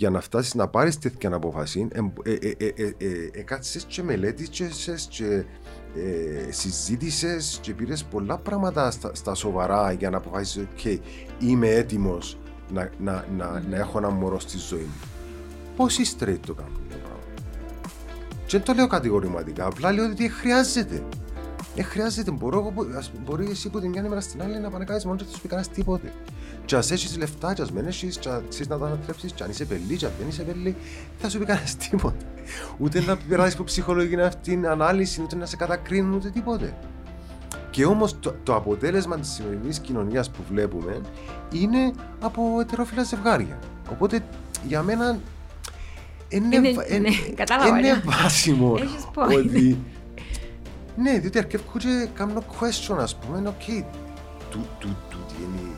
για να φτάσεις να πάρεις τέτοια απόφαση, ε, ε, ε, ε, κάτσε και μελέτησες και ε, συζήτησες και πήρες πολλά πράγματα στα, στα σοβαρά για να αποφασίσει okay, είμαι έτοιμος να, να, να, να, έχω ένα μωρό στη ζωή μου. Πόσοι straight το κάνουν αυτό πράγμα. Και δεν το λέω κατηγορηματικά, απλά λέω ότι χρειάζεται. Δεν χρειάζεται. Μπορώ, μπορεί εσύ από την μια ημέρα στην άλλη να πάνε μόνος και θα σου πει κανένας τίποτε. Και ας έχεις λεφτά, και ας μην έχεις, και αξίς να τα ανατρέψεις, και αν είσαι πελή, και αν δεν είσαι πελή, θα σου πει κανένας τίποτε. Ούτε να περάσεις από ψυχολογική αυτήν ανάλυση, ούτε να σε κατακρίνουν, ούτε τίποτε. Και όμως το, το, αποτέλεσμα της σημερινής κοινωνίας που βλέπουμε είναι από ετερόφιλα ζευγάρια. Οπότε για μένα είναι, είναι, είναι, είναι βάσιμο ότι. ναι, διότι αρκεύω και κάνω question, ας πούμε, οκ, okay, του, του, του, τι είναι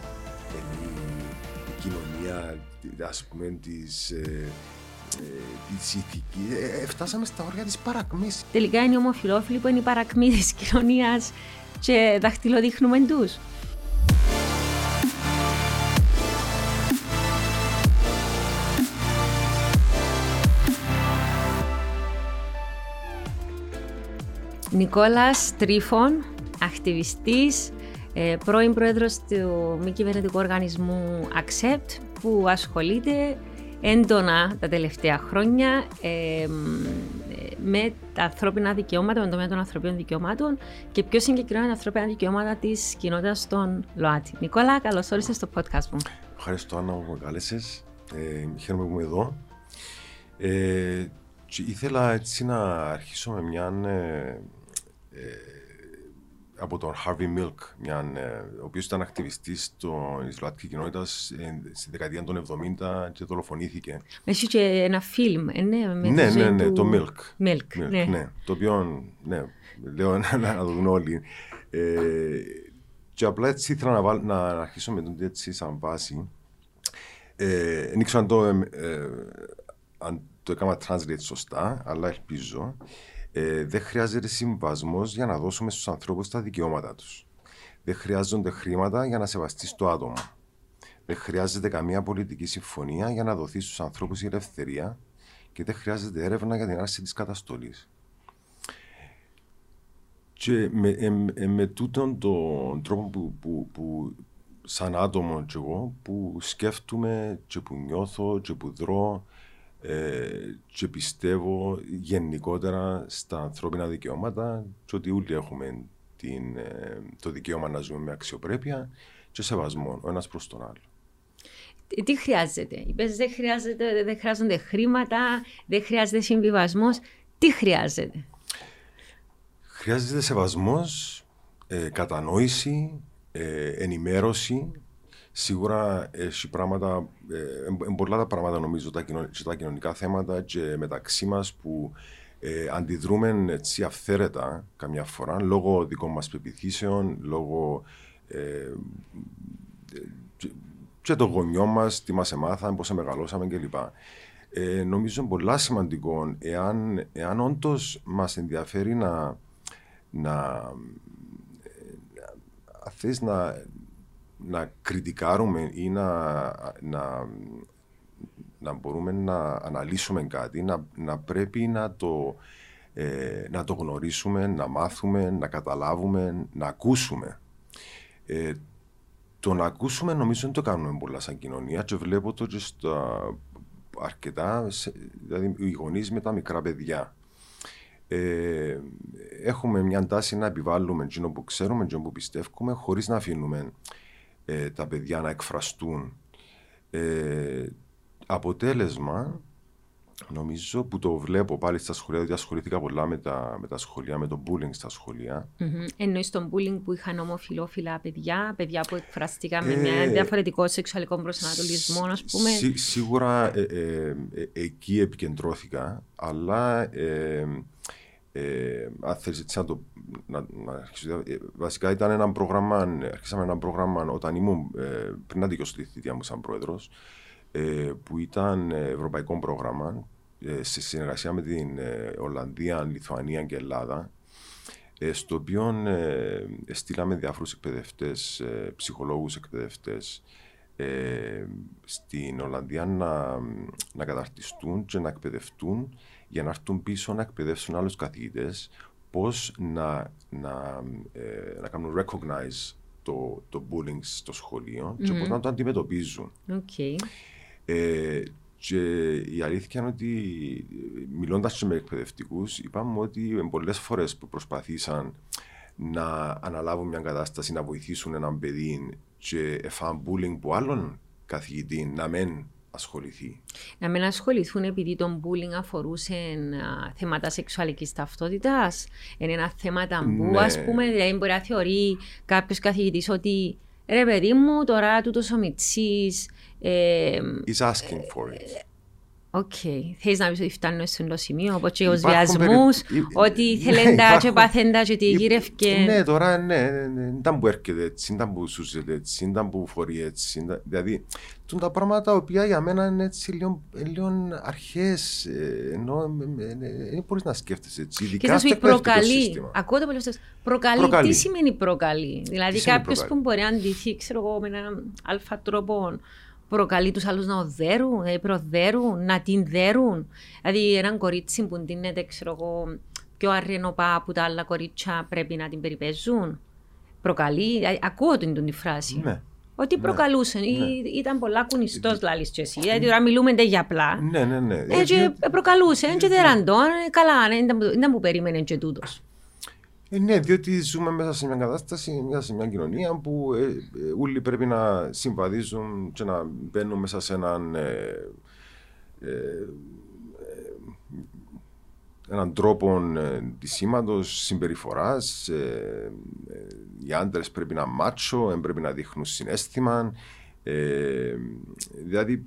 ας πούμε της, ε, ε, της ηθικής, ε, ε, φτάσαμε στα όρια της παρακμής. Τελικά είναι οι ομοφιλόφιλοι που είναι η παρακμή της κοινωνίας και δαχτυλοδείχνουμε τους. Νικόλας Τρίφων, ακτιβιστής, ε, πρώην πρόεδρος του μη κυβερνητικού οργανισμού Accept που ασχολείται έντονα τα τελευταία χρόνια ε, με τα ανθρώπινα δικαιώματα, με το τομέα των ανθρωπίνων δικαιωμάτων και πιο συγκεκριμένα τα ανθρώπινα δικαιώματα της κοινότητας των ΛΟΑΤΗ. Νικόλα, καλώς όρισες στο podcast μου. Ευχαριστώ, Άννα, που με κάλεσες. Ε, χαίρομαι που είμαι εδώ. Ε, ήθελα έτσι να αρχίσω με μια ε, ε από τον Harvey Milk, μια, ε, ο οποίος ήταν ακτιβιστής τη Ισλανδική κοινότητα στη δεκαετία των 70 και δολοφονήθηκε. Έχει και ένα φιλμ, ε, ναι, με ναι, ναι, ναι, το Milk. Milk, Milk ναι. ναι. Το οποίο, ναι, λέω να, να το δουν όλοι. Ε, και απλά έτσι ήθελα να, βάλ, να αρχίσω με τον έτσι σαν βάση. Ε, δεν ξέρω αν το, ε, ε, αν το έκανα translate σωστά, αλλά ελπίζω ε, δεν χρειάζεται συμβασμός για να δώσουμε στους ανθρώπους τα δικαιώματα τους. Δεν χρειάζονται χρήματα για να σεβαστείς το άτομο. Δεν χρειάζεται καμία πολιτική συμφωνία για να δοθείς στους ανθρώπους η ελευθερία και δεν χρειάζεται έρευνα για την άρση της καταστολής. Και με, ε, ε, με τούτον τον τρόπο που, που, που σαν άτομο και εγώ που σκέφτομαι και που νιώθω και που δρώ ε, και πιστεύω γενικότερα στα ανθρώπινα δικαιώματα και ότι όλοι έχουμε την, ε, το δικαίωμα να ζούμε με αξιοπρέπεια και σεβασμό ο ένας προς τον άλλο. Τι χρειάζεται, είπες δεν, χρειάζεται, δεν χρειάζονται χρήματα, δεν χρειάζεται συμβιβασμός, τι χρειάζεται; Χρειάζεται σεβασμός, ε, κατανόηση, ε, ενημέρωση, Σίγουρα έχει πράγματα, ε, πολλά τα πράγματα νομίζω τα, τα κοινωνικά θέματα και μεταξύ μας που ε, αντιδρούμε έτσι αυθαίρετα καμιά φορά λόγω δικών μας πεπιθήσεων, λόγω ε, και των γονιών μας, τι μας εμάθαν, πώς μεγαλώσαμε κλπ. Ε, νομίζω πολλά σημαντικό εάν, εάν όντως μας ενδιαφέρει να, να, ε, να, να κριτικάρουμε ή να, να, να μπορούμε να αναλύσουμε κάτι, να, να πρέπει να το, ε, να το γνωρίσουμε, να μάθουμε, να καταλάβουμε, να ακούσουμε. Ε, το να ακούσουμε νομίζω δεν το κάνουμε πολλά σαν κοινωνία και βλέπω το και στα αρκετά, δηλαδή οι γονείς με τα μικρά παιδιά. Ε, έχουμε μια τάση να επιβάλλουμε εκείνο που ξέρουμε, εκείνο που πιστεύουμε, χωρίς να αφήνουμε ε, τα παιδιά να εκφραστούν. Ε, αποτέλεσμα, νομίζω που το βλέπω πάλι στα σχολεία, διότι ασχολήθηκα πολλά με τα, με τα σχολεία, με το bullying στα σχολεία. Mm-hmm. Εννοείς τον bullying που είχαν ομοφιλόφιλα παιδιά, παιδιά που εκφραστήκαν με ένα διαφορετικό σεξουαλικό προσανατολισμό, ας πούμε. Σί, σίγουρα ε, ε, εκεί επικεντρώθηκα, αλλά ε, αν θέλεις έτσι να το να, να αρχίσω, ε, βασικά ήταν ένα πρόγραμμα, αρχίσαμε ένα πρόγραμμα όταν ήμουν ε, πριν να δικαιώσω τη θητεία μου σαν πρόεδρος ε, που ήταν ευρωπαϊκό πρόγραμμα ε, σε συνεργασία με την ε, Ολλανδία, Λιθουανία και Ελλάδα στο οποίο στείλαμε διάφορους εκπαιδευτές, ψυχολόγους εκπαιδευτές ε, στην Ολλανδία να, να καταρτιστούν και να εκπαιδευτούν για να έρθουν πίσω να εκπαιδεύσουν άλλους καθηγητές πώς να, να, ε, να κάνουν recognize το, το bullying στο σχολείο και πώς να το αντιμετωπίζουν. Okay. Ε, και η αλήθεια είναι ότι μιλώντας με εκπαιδευτικούς, είπαμε ότι πολλές φορές που προσπαθήσαν να αναλάβουν μια κατάσταση, να βοηθήσουν έναν παιδί και έφαν bullying που άλλον καθηγητή να μην ασχοληθεί. Να μην ασχοληθούν επειδή το bullying αφορούσε θέματα σεξουαλικής ταυτότητας. Είναι ένα θέμα ταμπού, ναι. ας πούμε, δηλαδή μπορεί να θεωρεί κάποιος καθηγητής ότι ρε παιδί μου, τώρα τούτος ο μιτσής... Ε, He's asking for it. OK. Okay. Θέλεις να πεις ότι φτάνουν στο σημείο, όπως και os βιασμούς, ότι θέλεντα και πάθεντα και τι γύρευκε. Ναι, τώρα ναι, ναι, ναι, ήταν που έρχεται έτσι, ήταν που σούζεται έτσι, ήταν που φορεί έτσι. Δηλαδή, τούν τα πράγματα τα οποία για μένα είναι έτσι λίγο, λίγο αρχές, ενώ δεν μπορείς να σκέφτεσαι έτσι, ειδικά στο εκπαιδευτικό σύστημα. Ακούω το πολύ προκαλεί, προκαλεί, τι σημαίνει προκαλεί; Δηλαδή κάποιος που μπορεί να αντιθεί, ξέρω εγώ, με έναν αλφα τρόπο, προκαλεί τους άλλους να οδέρουν, να προδέρουν, να την δέρουν. Δηλαδή, έναν κορίτσι που ντύνεται, ξέρω εγώ, πιο αρενοπά από τα άλλα κορίτσια πρέπει να την περιπέζουν. Προκαλεί, ακούω την, την φράση. Ναι. Ότι ναι. προκαλούσε. Ναι. Ήταν πολλά κουνιστός, λάλης και εσύ. Δηλαδή, τώρα μιλούμε για απλά. Ναι, ναι, ναι. Έτσι, ε, προκαλούσε, έτσι δεν ραντών. Καλά, δεν ήταν που περίμενε και τούτος. Ε, ναι, διότι ζούμε μέσα σε μια κατάσταση, μέσα σε μια κοινωνία που ε, ε, όλοι πρέπει να συμβαδίζουν και να μπαίνουν μέσα σε έναν, ε, ε έναν τρόπο σήματος συμπεριφοράς. οι άντρες πρέπει να μάτσο, δεν πρέπει να δείχνουν συνέστημα. δηλαδή,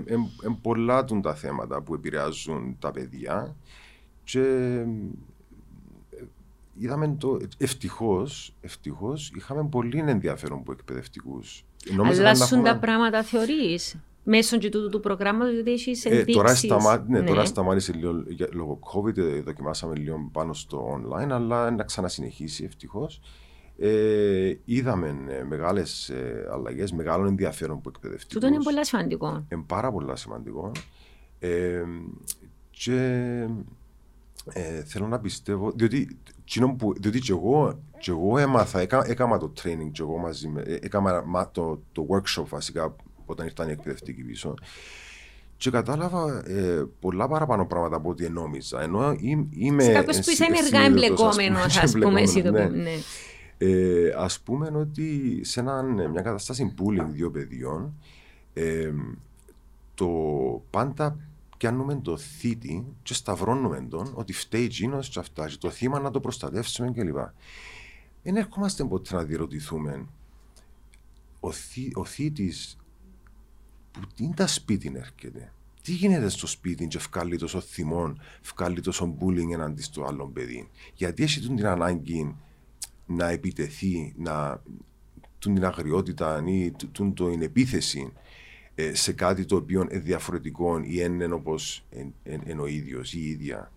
είναι πολλά τα θέματα που επηρεάζουν τα παιδιά και είδαμε το. Ευτυχώς, ευτυχώς, είχαμε πολύ ενδιαφέρον από εκπαιδευτικούς. Αλλάσουν τα πράγματα, θεωρείς. Μέσω και τούτου του προγράμματος, γιατί έχει ενδείξει. Ε, τώρα, σταμά... ναι, ναι. τώρα σταμάτησε λίγο λόγω COVID, ε, δοκιμάσαμε λίγο πάνω στο online, αλλά να ξανασυνεχίσει ευτυχώς. Ε, είδαμε ε, μεγάλες ε, αλλαγές, μεγάλο ενδιαφέρον από εκπαιδευτικούς. Τούτο είναι πολύ σημαντικό. Είναι πάρα πολύ σημαντικό. Ε, και ε, θέλω να πιστεύω, διότι, που, διότι και, εγώ, και εγώ έμαθα, έκα, έκανα το training και εγώ μαζί με, ε, έκανα το, το workshop βασικά όταν ήρθαν οι εκπαιδευτικοί πίσω και κατάλαβα ε, πολλά παραπάνω πράγματα από ό,τι νόμιζα. Ενώ είμαι. Σε κάποιο που είσαι ενεργά εμπλεκόμενος, ας πούμε, εσύ το ναι. ναι. Ε, ας πούμε ότι σε έναν, μια κατάσταση bullying δύο παιδιών, ε, το πάντα πιάνουμε το θήτη και σταυρώνουμε τον ότι φταίει εκείνος και αυτά, και το θύμα να το προστατεύσουμε κλπ. Δεν έρχομαστε ποτέ να διερωτηθούμε ο, θή, ο θήτης που είναι τα σπίτι έρχεται. Τι γίνεται στο σπίτι και ευκάλλει τόσο θυμόν, ευκάλλει τόσο bullying εναντί στο άλλο παιδί; Γιατί έχει την ανάγκη να επιτεθεί, να, την αγριότητα ή την επίθεση; ε, σε κάτι το οποίο είναι διαφορετικό ή είναι όπως είναι ο ίδιος ή η ίδια.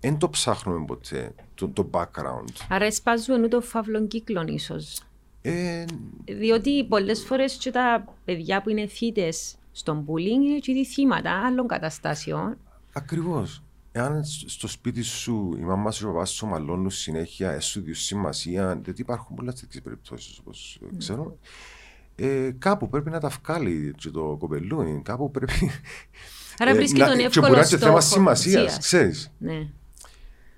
Δεν το ψάχνουμε ποτέ, το, το background. Άρα σπάζουμε το φαύλο κύκλο ίσως. Ε, Διότι πολλές φορές και τα παιδιά που είναι θύτες στον bullying είναι και θύματα άλλων καταστάσεων. Ακριβώς. Εάν στο σπίτι σου η μαμά σου ο σου μαλώνουν συνέχεια, έσου σημασία, γιατί υπάρχουν πολλέ τέτοιες περιπτώσεις όπως ξέρω ε, κάπου πρέπει να τα βγάλει το κοπελούι, κάπου πρέπει... Άρα ε, βρίσκει τον εύκολο στόχο. Και θέμα σημασίας, ξέρεις. Ναι.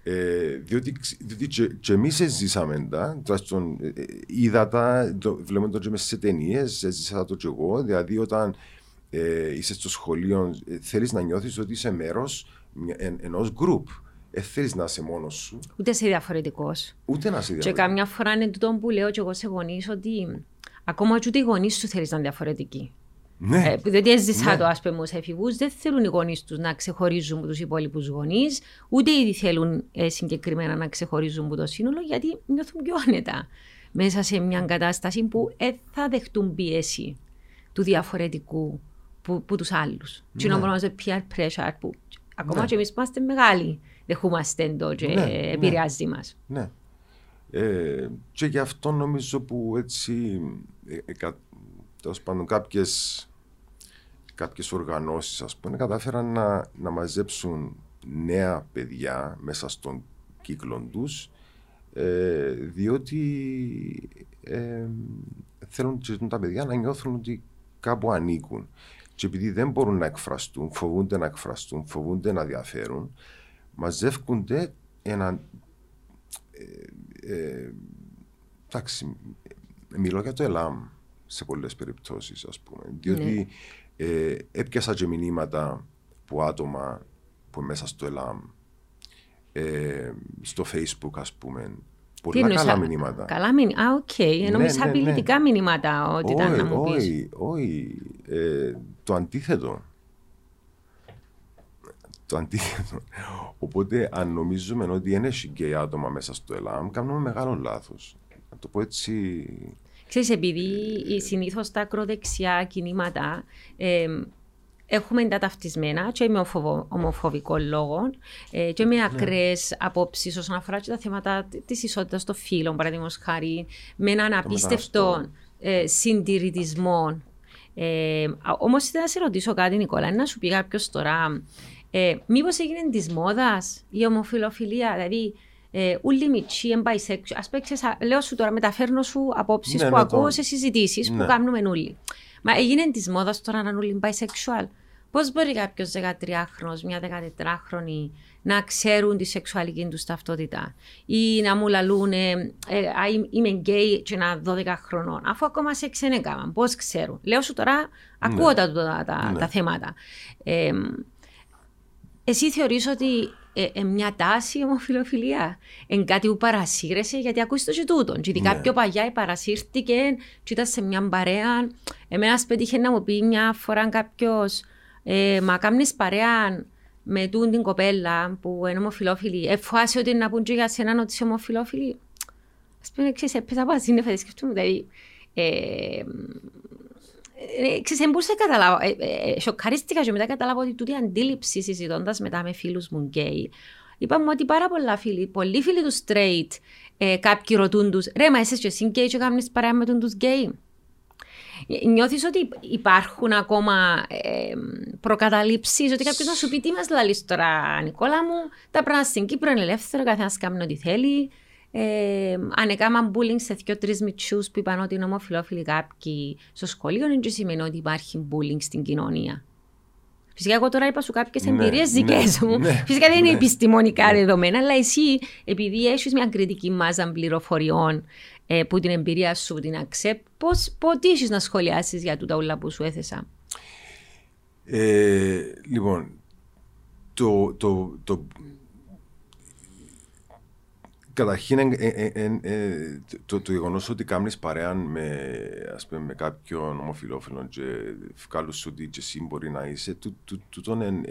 Ε, διότι, διότι και, και εμείς ζήσαμε τα, τουλάχιστον ε, είδα τα, το, βλέπουμε το και μέσα σε ταινίες, ζήσα το και εγώ, δηλαδή όταν ε, είσαι στο σχολείο ε, θέλεις να νιώθεις ότι είσαι μέρος εν, ενός γκρουπ. Ε, θέλεις να είσαι μόνος σου. Ούτε είσαι διαφορετικός. Ούτε να είσαι διαφορετικός. Και καμιά φορά είναι τούτο που λέω και εγώ σε γονείς ότι Ακόμα και ούτε οι γονείς του θέλεις να είναι διαφορετικοί. Ναι. Ε, διότι έζησα ναι. το, ας πούμε, ω εφηβούς, δεν θέλουν οι γονείς τους να ξεχωρίζουν από τους υπόλοιπους γονείς, ούτε ήδη θέλουν ε, συγκεκριμένα να ξεχωρίζουν από το σύνολο, γιατί νιώθουν πιο άνετα μέσα σε μια κατάσταση που ε, θα δεχτούν πίεση του διαφορετικού που, που τους άλλους. Ναι. Τι ονομάζεται peer pressure, που ακόμα ναι. και εμείς είμαστε μεγάλοι, δεχόμαστε το και ναι. επηρεάζει ναι. μας. Ναι. Ε, και γι' αυτό νομίζω που έτσι ε, ε, κα, τέλος πάντων κάποιες, κάποιες οργανώσεις ας πούμε κατάφεραν να, να μαζέψουν νέα παιδιά μέσα στον κύκλο τους ε, διότι ε, θέλουν τα παιδιά να νιώθουν ότι κάπου ανήκουν. Και επειδή δεν μπορούν να εκφραστούν, φοβούνται να εκφραστούν, φοβούνται να διαφέρουν, μαζεύκονται ένα. Ε, ε, εντάξει, μιλώ για το ΕΛΑΜ σε πολλές περιπτώσεις, ας πούμε. Διότι ναι. ε, έπιασα και μηνύματα που άτομα που μέσα στο ΕΛΑΜ, ε, στο Facebook, ας πούμε, Πολλά καλά μηνύματα. Καλά μηνύματα. Α, OK. Okay. ναι, ναι, απειλητικά ναι. μηνύματα ότι ήταν να μου πεις. Όχι, όχι. Ε, το αντίθετο. Το αντίθετο. Οπότε, αν νομίζουμε ότι είναι γκέι άτομα μέσα στο ΕΛΑΜ, κάνουμε μεγάλο λάθος. Να το πω έτσι. Ξέρεις, επειδή συνήθως τα ακροδεξιά κινήματα ε, έχουμε τα ταυτισμένα και με ομοφοβικό λόγο ε, και με ναι. ακραίες απόψεις όσον αφορά και τα θέματα της ισότητας των φύλων, παραδείγματος χάρη, με έναν απίστευτο ε, συντηρητισμό. Ε, Όμως ήθελα να σε ρωτήσω κάτι, Νικόλα, να σου πει κάποιος τώρα, ε, μήπως έγινε της μόδας η ομοφιλοφιλία, δηλαδή ε, ούλοι μητσί, bisexual. Ας παίξεις, λέω σου τώρα, μεταφέρνω σου απόψεις ναι, που ναι, ακούω το... σε συζητήσεις ναι. που κάνουμε όλοι. Μα έγινε της μόδας τώρα να είναι bisexual. Πώς μπορεί κάποιος 13χρονο, μια 14χρονη να ξέρουν τη σεξουαλική τους ταυτότητα ή να μου λαλούν ε, ε, είμαι γκέι και ένα 12 χρονών, αφού ακόμα σε ξενέκαμαν. Πώς ξέρουν. Λέω σου τώρα, ακούω ναι. τα, τα, τα, ναι. τα, θέματα. Ε, εσύ θεωρείς ότι ε, ε, μια τάση η ομοφιλοφιλία. Εν κάτι που παρασύρεσαι, γιατί ακούσει το και τούτο. Και ειδικά ναι. πιο παγιά παρασύρθηκε, και ήταν σε μια παρέα. Εμένας πέτυχε να μου πει μια φορά κάποιος, ε, μα κάμνεις παρέα με τούν την κοπέλα που είναι ομοφιλόφιλη. Εφάσαι ότι να πούν και για σένα ότι είσαι ομοφιλόφιλη. Α πούμε, ξέρεις, έπαιζα από ασύννεφα, σκεφτούμε. Δηλαδή, ε, ε, ξέρεις, δεν μπορούσα να καταλάβω. Ε, ε, σοκαρίστηκα και μετά καταλάβω ότι τούτη αντίληψη συζητώντας μετά με φίλους μου γκέι. Είπαμε ότι πάρα πολλά φίλοι, πολλοί φίλοι τους straight, ε, κάποιοι ρωτούν τους, ρε, μα είσαι και εσύ γκέι και κάνεις παρέα με τον τους γκέι; Νιώθεις ότι υπάρχουν ακόμα ε, προκαταλήψεις, ότι κάποιος να σου πει τι μας λαλείς τώρα Νικόλα μου, τα πράγματα στην Κύπρο είναι ελεύθερο, καθένας κάνει ό,τι θέλει, ε, αν έκαναν bullying σε δύο-τρεις μιτσιούς που είπαν ότι είναι ομοφυλόφιλοι κάποιοι στο σχολείο, δεν σημαίνει ότι υπάρχει bullying στην κοινωνία. Φυσικά, εγώ τώρα είπα σου κάποιες ναι, εμπειρίες δικές ναι, μου. Ναι, Φυσικά δεν είναι ναι. επιστημονικά δεδομένα, αλλά εσύ, επειδή έχεις μια κριτική μάζα πληροφοριών ε, που την εμπειρία σου την αξέ, πώς έχει να σχολιάσεις για τούτα όλα που σου έθεσα; Ε, λοιπόν, το, το, το, Καταρχήν, ε, ε, ε, το, το γεγονός ότι κάνεις παρέα με, ας πούμε, με κάποιον ομοφυλόφιλο και βγάλου σου ότι και εσύ μπορεί να είσαι, τούτον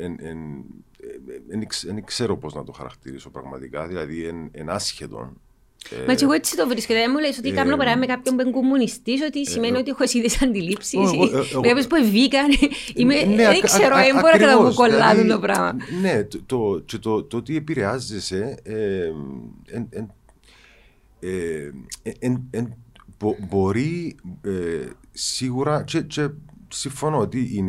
δεν ξέρω πώς να το χαρακτηρίσω πραγματικά. Δηλαδή, είναι άσχετο Μα και εγώ έτσι το βρίσκω. Δεν μου λες ότι κάνω παρά με κάποιον που είναι κομμουνιστής, ότι σημαίνει ότι έχω εσύ τις αντιλήψεις. Βλέπεις που βγήκαν. Δεν ξέρω, δεν μπορώ να καταλάβω κολλάδουν το πράγμα. Ναι, και το ότι επηρεάζεσαι μπορεί σίγουρα και συμφωνώ ότι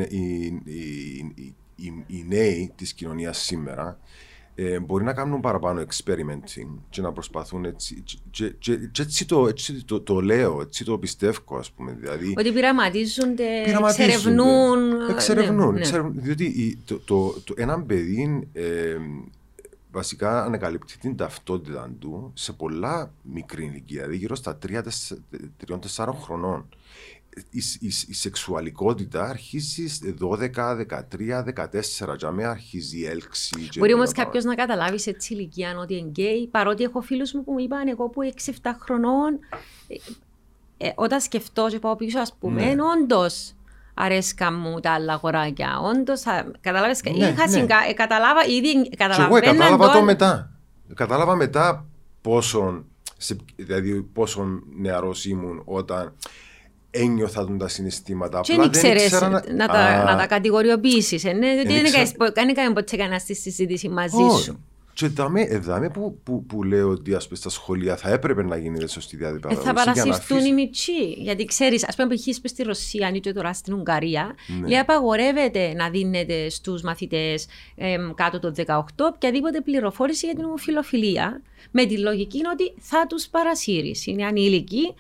οι νέοι της κοινωνίας σήμερα ε, μπορεί να κάνουν παραπάνω experimenting και να προσπαθούν έτσι. Και, και, και έτσι, το, έτσι το, το, λέω, έτσι το πιστεύω, ας πούμε. Δηλαδή, Ότι πειραματίζονται, εξερευνούν. Εξερευνούν. Ναι, ναι. διότι το, το, το, ένα παιδί ε, βασικά ανακαλύπτει την ταυτότητα του σε πολλά μικρή ηλικία, δηλαδή γύρω στα 3-4 χρονών η, η, η, σεξουαλικότητα αρχίζει 12, 13, 14, για μένα αρχίζει η έλξη. Μπορεί όμως κάποιος να καταλάβει σε έτσι ηλικία ότι είναι γκέι, παρότι έχω φίλους μου που μου είπαν εγώ που 6-7 χρονών, ε, ε, όταν σκεφτώ και πάω πίσω, ας πούμε, ναι. όντως αρέσκα μου τα άλλα αγοράκια. Όντω, κατάλαβε. Ναι, είχα ναι. Συγκα... Ε, καταλάβα ήδη. Καταλαβαίνω. Εγώ κατάλαβα το μετά. Κατάλαβα μετά πόσο, δηλαδή πόσο νεαρός ήμουν όταν ένιωθα τα συναισθήματα. Και δεν ήξερες να... Να, τα, να τα κατηγοριοποιήσεις. Ε, ναι, δεν έκανε ποτέ κανένα στη συζήτηση μαζί σου. Και δάμε, εδάμε που, που, που λέω ότι ας πούμε, στα σχολεία θα έπρεπε να γίνει σωστή Ε, διαδικασία. θα παρασυρθούν οι μητσοί. Γιατί ξέρεις, ας πούμε, π.χ. στη Ρωσία ή και τώρα στην Ουγγαρία, Ναι. λέει απαγορεύεται να δίνεται στους μαθητές κάτω των 18 οποιαδήποτε πληροφόρηση για την ομοφιλοφιλία. Με τη λογική ότι θα τους παρασύρεις. Είναι ανήλικοι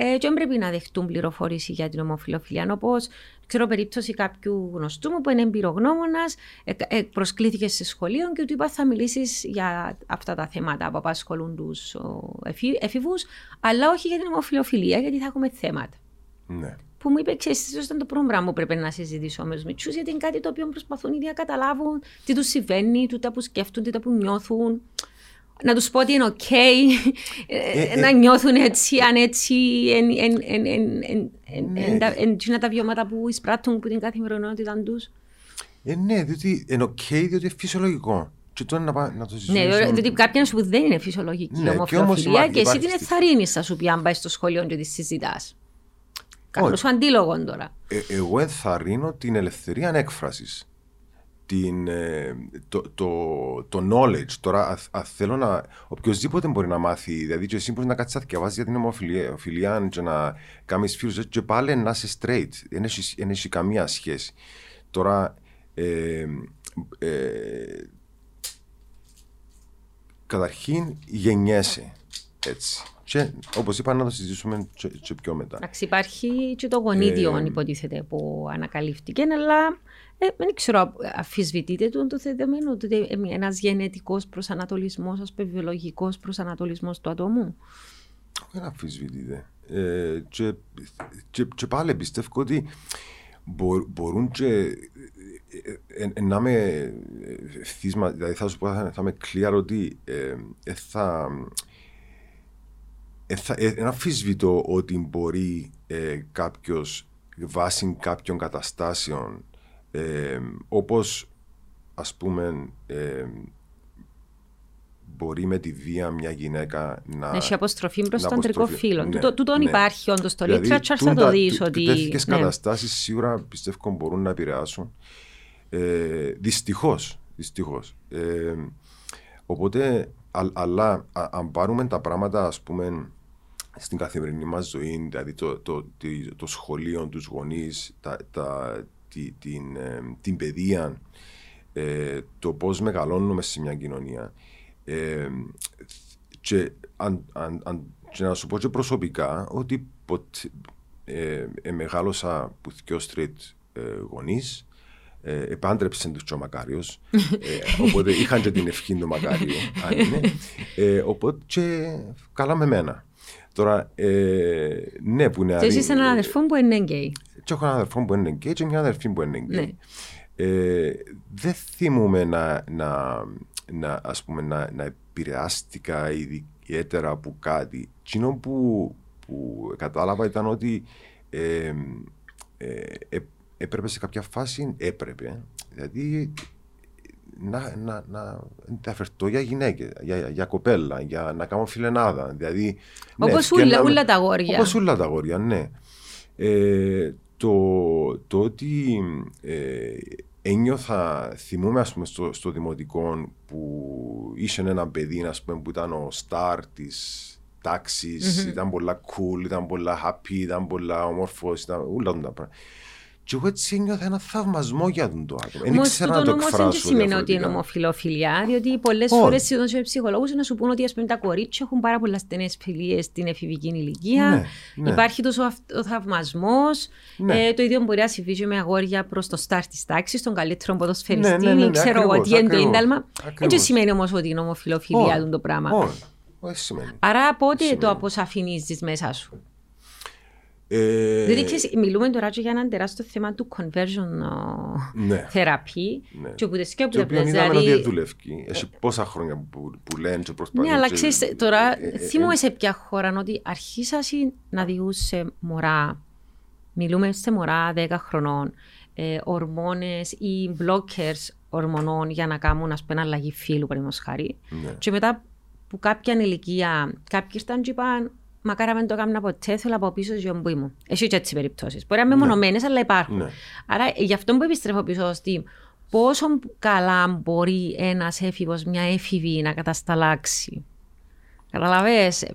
ε, και δεν πρέπει να δεχτούν πληροφόρηση για την ομοφιλοφιλία. Όπως ξέρω περίπτωση κάποιου γνωστού μου που είναι εμπειρογνώμονας, ε, ε, προσκλήθηκε σε σχολείο και του είπα θα μιλήσεις για αυτά τα θέματα που απασχολούν τους εφήβου, αλλά όχι για την ομοφιλοφιλία, γιατί θα έχουμε θέματα. Ναι. Που μου είπε, ξέρεις, αυτό ήταν το πρώτο πράγμα που πρέπει να συζητήσω με τους μητσούς, γιατί είναι κάτι το οποίο προσπαθούν ήδη να καταλάβουν τι τους συμβαίνει, τούτα που σκέφτονται, τούτα που νιώθουν. Να τους πω ότι είναι οκ, Ε, ε. να νιώθουν έτσι, αν έτσι, εν- εν- εν- εν- εν- εν- Ναι. εν- τα- εν- εκείνα τα βιώματα που εισπράττουν που την καθημερινότητα τους. Ε, ναι, διότι είναι οκ, διότι είναι φυσιολογικό. Και τώρα να, πά- να το Ναι, συζητήσουμε. διότι κάποια σου που δεν είναι φυσιολογική Ναι, η και όμως ομοφιλοφιλία υπάρχει- και εσύ υπάρχει την στη- εθαρρύνεις, θα σου πει αν πάει στο σχολείο και τη συζητάς. Κάνω Όχι. σου αντίλογος τώρα. Ε, εγώ ενθαρρύνω την ελευθερία έκφρασης. Την, ε, το, το, το knowledge. Τώρα, α- ας, θέλω να. οποιοδήποτε μπορεί να μάθει. Δηλαδή, και εσύ μπορείς να κάτσεις να διαβάσεις για την ομοφιλία ομοφιλία και να κάνεις φίλους, και πάλι να είσαι straight. Δεν έχεις, δεν έχεις καμία σχέση. Τώρα. Ε, ε, καταρχήν, γεννιέσαι. Έτσι. Και όπως είπα, να το συζητήσουμε και, και πιο μετά. Εντάξει, υπάρχει και το γονίδιο, Ε, υποτίθεται, που ανακαλύφθηκε, αλλά ε, δεν ξέρω, αφισβητείτε το, το δεδομένο ότι ένας γενετικός προσανατολισμός, α πούμε, βιολογικό προσανατολισμός του ατόμου; Δεν αμφισβητείται. Ε, και, και, και πάλι πιστεύω ότι μπο- μπορούν και ε, ε, ε, να είμαι ε, ευθύσμα, δηλαδή θα σου πω, θα, θα είμαι clear ότι ε, ε, θα, ε, θα ε, δεν αμφισβητώ ότι μπορεί ε, κάποιος βάσει κάποιων καταστάσεων ε, όπως ας πούμε ε, μπορεί με τη βία μια γυναίκα να... Έχει αποστροφή προ να το αντρικό αποστροφή. φύλλο. Ναι, Τούτο τούτον ναι. υπάρχει όντως στο Δηλαδή, literature, θα τούντα- το δεις τού- ότι. Τέτοιες ναι. καταστάσεις σίγουρα πιστεύω μπορούν να επηρεάσουν. Ε, δυστυχώς, δυστυχώς. Ε, οπότε, α- αλλά α- αν πάρουμε τα πράγματα ας πούμε στην καθημερινή μας ζωή, δηλαδή το, το, τη- το σχολείο, τους γονείς, τα, τα, τη- την, ε, την παιδεία, ε, το πώς μεγαλώνουμε σε μια κοινωνία. Ε, και, αν, αν, αν, και να σου πω και προσωπικά ότι ποτέ, ε, ε, μεγάλωσα που δυο straight ε, γονείς, ε, επάντρεψαν τους και ο Μακάριος, ε, οπότε είχαν και την ευχή του Μακάριου, αν είναι. Ε, οπότε και καλά με μένα. Τώρα, ε, ναι, που είναι Και εσύ αρή- είσαι έναν αδερφό που είναι γκέι. και έχω έναν αδερφό που είναι γκέι και μια αδερφή που είναι γκέι. Ναι. Ε, δεν θυμούμαι να, να, να, ας πούμε, να, να επηρεάστηκα ιδιαίτερα από κάτι. Εκείνο που, που κατάλαβα ήταν ότι ε, ε, ε, έπρεπε σε κάποια φάση, έπρεπε, δηλαδή να, να, να ενδιαφερθώ για γυναίκες, για, για κοπέλα, για να κάνω φιλενάδα. Δηλαδή, Όπως ευκαιρνάμε- ούλα- ούλα τα αγόρια. Όπως ούλα τα αγόρια, ναι. Ε, το, το ότι ε, ένιωθα, θυμούμαι ας πούμε στο, στο δημοτικό που είχε ένα παιδί ας πούμε, που ήταν ο στάρ της ταξης ήταν πολλά cool, ήταν πολλά happy, ήταν πολλά όμορφος, ήταν όλα αυτά τα πράγματα. Και εγώ έτσι ένιωθα ένα θαυμασμό για τον το άτομο. Δεν Όμως, ήξερα να τούτο το όμω δεν εκφράσω σημαίνει ότι είναι διαφορετικά. ομοφιλοφιλιά, διότι πολλές Όχι. φορές οι ψυχολόγους να σου πούνε ότι ας πούμε, τα κορίτσια έχουν πάρα πολλέ στενές φιλίες στην εφηβική ηλικία. Ναι, ναι. Υπάρχει τόσο ο θαυμασμός. Ναι. Ε, το ίδιο μπορεί να συμβεί και με αγόρια προς το στάρ της τάξης, τον καλύτερο ποδοσφαιριστή. Ναι, ναι, ναι, ναι, ξέρω εγώ ακριβώς, τι είναι το ακριβώς, ίνταλμα. Δεν ακριβώς. σημαίνει όμως ότι είναι ομοφιλοφιλία Όχι, αυτό το πράγμα. Όχι, όχι σημαίνει. Άρα πότε Σημαίνει. το αποσαφηνίζεις μέσα σου. Ε, Δηλαδή, ξέρεις, μιλούμε τώρα και για ένα τεράστιο θέμα του conversion Ναι. θεραπεία. Ναι. Και που τις Το οποίο σκέπτονται, είδαμε ότι δηλαδή, δουλεύει. Έχει πόσα χρόνια που, που λένε και προσπαθούν. Ναι, αλλά και- ξέρεις, τώρα ε, ε, θυμούμαι ε, σε ποια χώρα ότι αρχίσασαι να διούσε μωρά. Μιλούμε σε μωρά 10 χρονών. Ε, ορμόνες ή blockers ορμονών για να κάνουν ας πούμε, αλλαγή φύλου, παραδείγματος χάρη. Ναι. Και μετά που κάποια ηλικία, κάποιοι ήρθαν και είπαν Μακάρα δεν το έκανα ποτέ, θέλω από πίσω στη ζωή μου. Έχει και έτσι περιπτώσεις. Μπορεί να είναι μεμονωμένες, αλλά υπάρχουν. Ναι. Άρα γι' αυτό που επιστρέφω πίσω ότι πόσο καλά μπορεί ένας έφηβος, μια έφηβη να κατασταλάξει. Καταλαβες,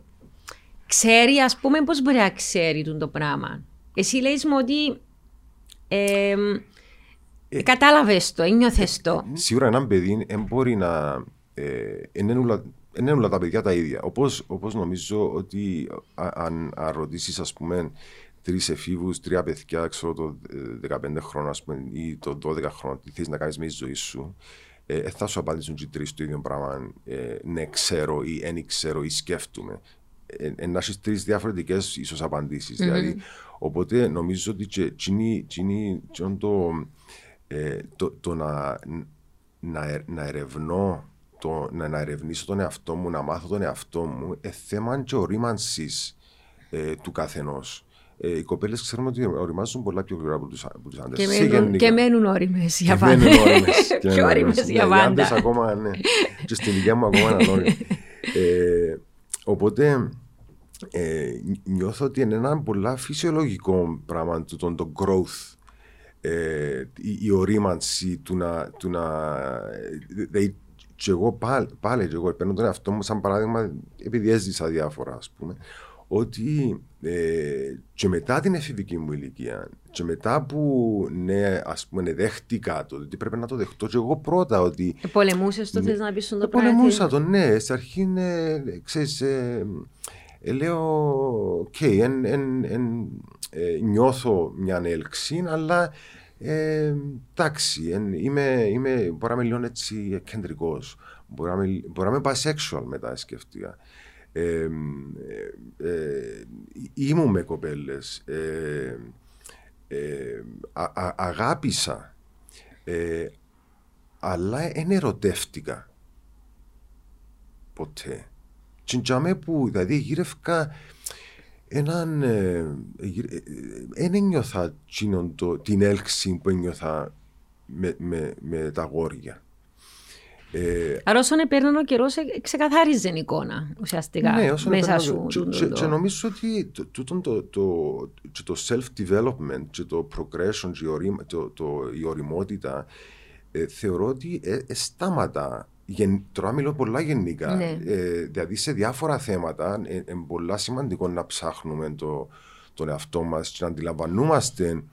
ξέρει ας πούμε πώς μπορεί να ξέρει το πράγμα. Εσύ λέει μου ότι ε, ε, κατάλαβες το, ένιωθες το. Σίγουρα ένα παιδί δεν μπορεί να... Ε, είναι όλα τα παιδιά τα ίδια. Όπως, όπως νομίζω ότι αν, αν ρωτήσεις ας πούμε τρεις εφήβους, τρία παιδιά, ξέρω το 15 χρόνια ή το 12 χρόνια, τι θες να κάνεις με τη ζωή σου, ε, θα σου απαντήσουν και οι τρεις το ίδιο πράγμα. Ε, ναι, ξέρω ή δεν ξέρω ή σκέφτομαι. Ε, ε, να έχεις τρεις διαφορετικές ίσως απαντήσεις. Mm-hmm. Δηλαδή, οπότε νομίζω ότι και, τσινή, τσινή, το, ε, το, το να, να, να ερευνώ το, να, να ερευνήσω τον εαυτό μου, να μάθω τον εαυτό μου, ε, θέμα και ορίμανσης ε, του καθενός ε, οι κοπέλες ξέρουμε ότι οριμάζουν πολλά πιο γρήγορα από τους άντρες. Και, μένουν, και μένουν όριμες για πάντα. Πιο όριμες για πάντα. Οι άντρες ακόμα, ναι. και στην ηλικία μου ακόμα είναι ανώριμοι. ε, οπότε ε, νιώθω ότι είναι ένα πολλά φυσιολογικό πράγμα του το, το growth. Ε, η, η ορίμανση του να, του να δηλαδή, και εγώ πάλι, πάλι και εγώ παίρνω τον εαυτό μου σαν παράδειγμα επειδή έζησα διάφορα ας πούμε ότι ε, και μετά την εφηβική μου ηλικία και μετά που ναι, ας πούμε, δέχτηκα το, ότι πρέπει να το δεχτώ και εγώ πρώτα ότι... Ε, πολεμούσες το, ναι, θες να πεις το πράγμα. Πολεμούσα το, ναι. Στην αρχή, ναι, ξέρεις, ε, ε, λέω, οκ, okay, εν, εν, εν, ε, νιώθω μια έλξη, αλλά ε, εντάξει, εν, είμαι, είμαι, μπορώ να είμαι λίγο έτσι κεντρικός. Μπορώ να είμαι bisexual μετά, σκέφτηκα ε, ε, ήμουν με κοπέλες, ε, αγάπησα, αλλά δεν ερωτεύτηκα ποτέ. Τσιντζάμε που, δηλαδή γύρευκα έναν, δεν ένιωθα την έλξη που ένιωθα με, με, με τα γόρια. Ε, Άρα όσον επέρναν ο καιρός, ξεκαθάριζε την εικόνα ουσιαστικά ναι, μέσα σου. Και, και, και, νομίζω ότι το, το, το, το, το self-development και το progression και το, το, η οριμότητα ε, θεωρώ ότι ε, ε, στάματα. Γεν, τώρα μιλώ πολλά γενικά. Ναι. Ε, δηλαδή σε διάφορα θέματα είναι ε, πολύ σημαντικό να ψάχνουμε το, τον εαυτό μας και να αντιλαμβανόμαστε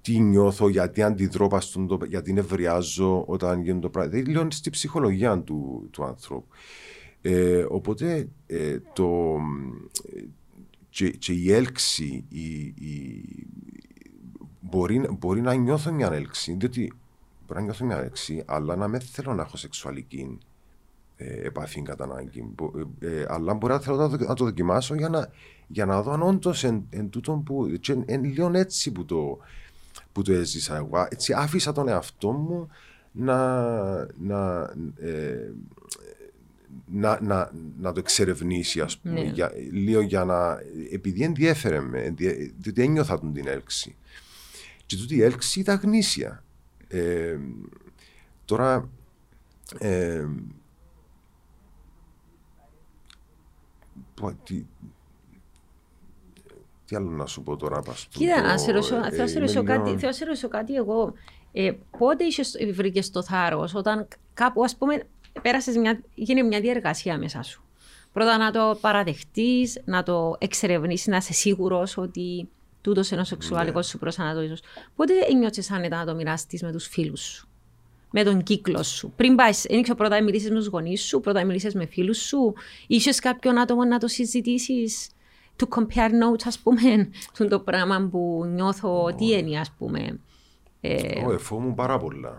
τι νιώθω, γιατί αντιδρώ, το, γιατί νευριάζω όταν γίνουν το πράγμα. Δηλαδή, λέω στη ψυχολογία του, του ανθρώπου. Ε, οπότε ε, το, και, και, η έλξη η, η, μπορεί, μπορεί να νιώθω μια έλξη, διότι μπορεί να νιώθω μια έλξη, αλλά να μην θέλω να έχω σεξουαλική ε, επαφή κατά ανάγκη. Ε, αλλά μπορεί να θέλω να το, να το δοκιμάσω για να, για να δω αν όντως εν, εν τούτον που. εν λίγο έτσι που το, που το έζησα εγώ. Έτσι άφησα τον εαυτό μου να, να, ε, να, να, να το εξερευνήσει, ας πούμε, ναι. για, λίγο για να... Επειδή ενδιέφερε με, διότι ένιωθα τον την έλξη. Και τούτη η έλξη ήταν γνήσια. Ε, τώρα, ε, τι, τι άλλο να σου πω τώρα, πας Κοίτα, να σε ρωτήσω, ε, θέλω να σε κάτι, θέλω να ρωτήσω κάτι εγώ. Ε, πότε βρήκες το θάρρος, όταν κάπου, ας πούμε, πέρασες μια, γίνει μια διεργασία μέσα σου; Πρώτα να το παραδεχτείς, να το εξερευνήσεις, να είσαι σίγουρος ότι τούτος είναι ο σεξουαλικός ναι. σου προσανατολισμό. Πότε νιώθει άνετα να το μοιραστείς με τους φίλους σου, με τον κύκλο σου; Πριν πάεις, ένιξε πρώτα να μιλήσει με τους γονείς σου, πρώτα να μιλήσει με φίλους σου, είσαι κάποιον άτομο να το συζητήσεις; To compare notes, ας πούμε, το πράγμα που νιώθω oh. τι είναι, ας πούμε. Ε... Oh, φοβούμαι πάρα πολλά.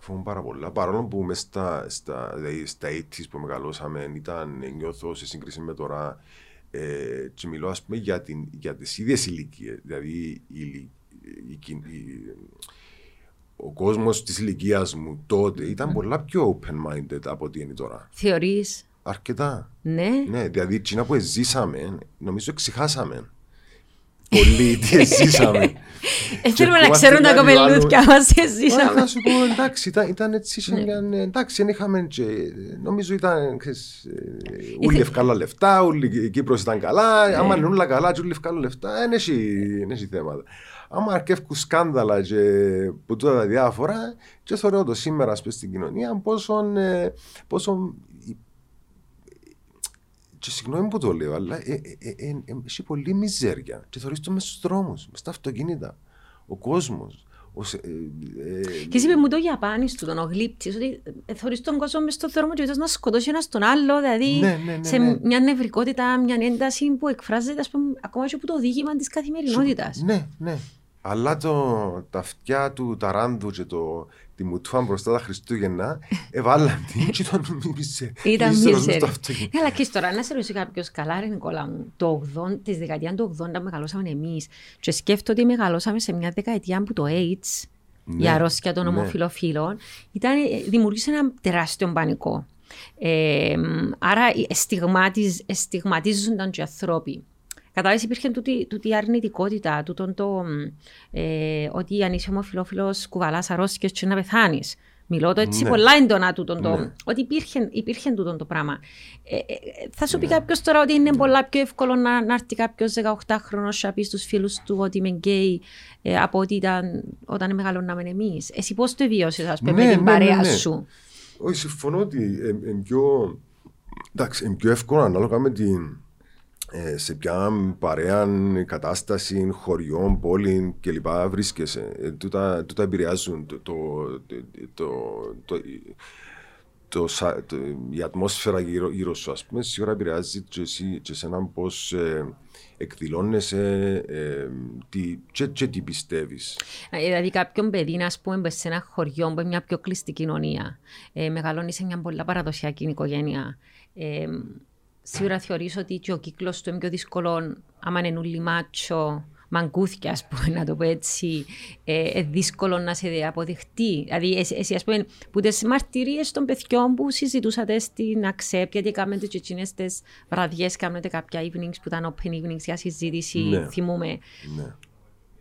Φοβούμαι πάρα πολλά. Παρόλο που μέσα στα, στα, δηλαδή στα 80's που μεγαλώσαμε ήταν, νιώθω σε σύγκριση με τώρα ε, και μιλώ ας πούμε για, την, για τις ίδιες ηλικίες. Δηλαδή η, η, η, ο κόσμος της ηλικίας μου τότε ήταν πολλά πιο open-minded από ό,τι είναι τώρα. Θεωρείς; Αρκετά. Ναι. Ναι, δηλαδή εκείνα που ζήσαμε, νομίζω εξηχάσαμε. Πολύ τι ζήσαμε. Ε, θέλουμε να ξέρουν τα κοπελούθια μας τι ζήσαμε. Θα σου πω, εντάξει, ήταν, ήταν έτσι. Ναι. Εντάξει, δεν είχαμε. Και, νομίζω ήταν. Ξέρεις, ούλοι ευκάλα λεφτά, ούλοι η Κύπρος ήταν καλά. Ναι. Άμα είναι όλα καλά, ούλοι ευκάλα λεφτά, δεν έχει θέματα. άμα αρκεύκουν σκάνδαλα και που τώρα τα διάφορα, και θεωρώ το σήμερα ας πούμε, στην κοινωνία πόσο, ε, πόσο και συγγνώμη που το λέω, αλλά ε, ε, ε, έχει πολύ μιζέρια. Και θεωρείς το μέσα στους δρόμους, στα αυτοκίνητα. Ο κόσμος. Ε, ε, και εσύ είπες μου το Ιαπάνι του τον ο γλύπτης, ότι θεωρείς τον κόσμο μες στον δρόμο και να σκοτώσει ένας τον άλλο, δηλαδή ναι, ναι, ναι, σε ναι. μια νευρικότητα, μια ένταση που εκφράζεται ας πούμε, ακόμα και από το δίγημα της καθημερινότητας. Ναι, ναι. Αλλά το, τα αυτιά του ταράνδου και το, τη μουτφά μπροστά τα Χριστούγεννα, εβάλλαν την και ήταν μισέ. Ήταν μισέ. Αλλά και τώρα να σε ρωτήσει κάποιος καλά, ρε Νικόλα μου, το 80, της δεκαετία του 80 μεγαλώσαμε εμείς. Και σκέφτομαι ότι μεγαλώσαμε σε μια δεκαετία που το AIDS, ναι, η αρρώστια των ναι. ομοφυλοφίλων, ήταν, δημιουργήσε ένα τεράστιο πανικό. Ε, άρα στιγματίζονταν και οι άνθρωποι. Κατάλαβες, υπήρχε τούτη, τούτη αρνητικότητα, τούτον το ε, ότι αν είσαι ομοφυλόφιλος, κουβαλάς αρρώστιες και να πεθάνεις. Μιλώ το έτσι ναι. πολλά έντονα τούτον το. Ναι. Ότι υπήρχε, υπήρχε τούτον το πράγμα. Ε, ε, θα σου πει ναι. κάποιος τώρα ότι είναι ναι. πολλά πιο εύκολο να, να έρθει κάποιος 18χρονο να πει στους φίλους του ότι είμαι γκέι ε, από ότι ήταν όταν μεγαλώναμε εμείς. Εσύ πώς το βίωσε, ας πούμε, ναι, με την ναι, παρέα σου; Όχι, συμφωνώ ότι είναι πιο, εντάξει, πιο εύκολο ανάλογα με την ε, σε ποια παρέα, κατάσταση, χωριών, πόλη κλπ. βρίσκεσαι. Ε, τούτα, τούτα επηρεάζουν το, το, το, το, το, το, η ατμόσφαιρα γύρω, γύρω σου, ας πούμε, σίγουρα επηρεάζει και, εσύ, και εσένα πώς ε, εκδηλώνεσαι ε, τι, και, και τι πιστεύεις. Δηλαδή κάποιον παιδί, ας πούμε, σε ένα χωριό που είναι μια πιο κλειστή κοινωνία, ε, μεγαλώνει σε μια πολλά παραδοσιακή οικογένεια, ε, σίγουρα θεωρήσω ότι και ο κύκλος του είναι πιο δύσκολο άμα είναι νουλί μάτσο, μαγκούθια, ας πούμε, να το πω έτσι, ε, ε, δύσκολο να σε αποδεχτεί. Δηλαδή, εσύ, εσύ ας πούμε, που τις μαρτυρίες των παιδιών που συζητούσατε στην ΑΞΕΠ, γιατί κάνετε και εκείνες τις βραδιές, κάνετε κάποια evenings που ήταν open evenings για συζήτηση, ναι. θυμούμε. Ναι.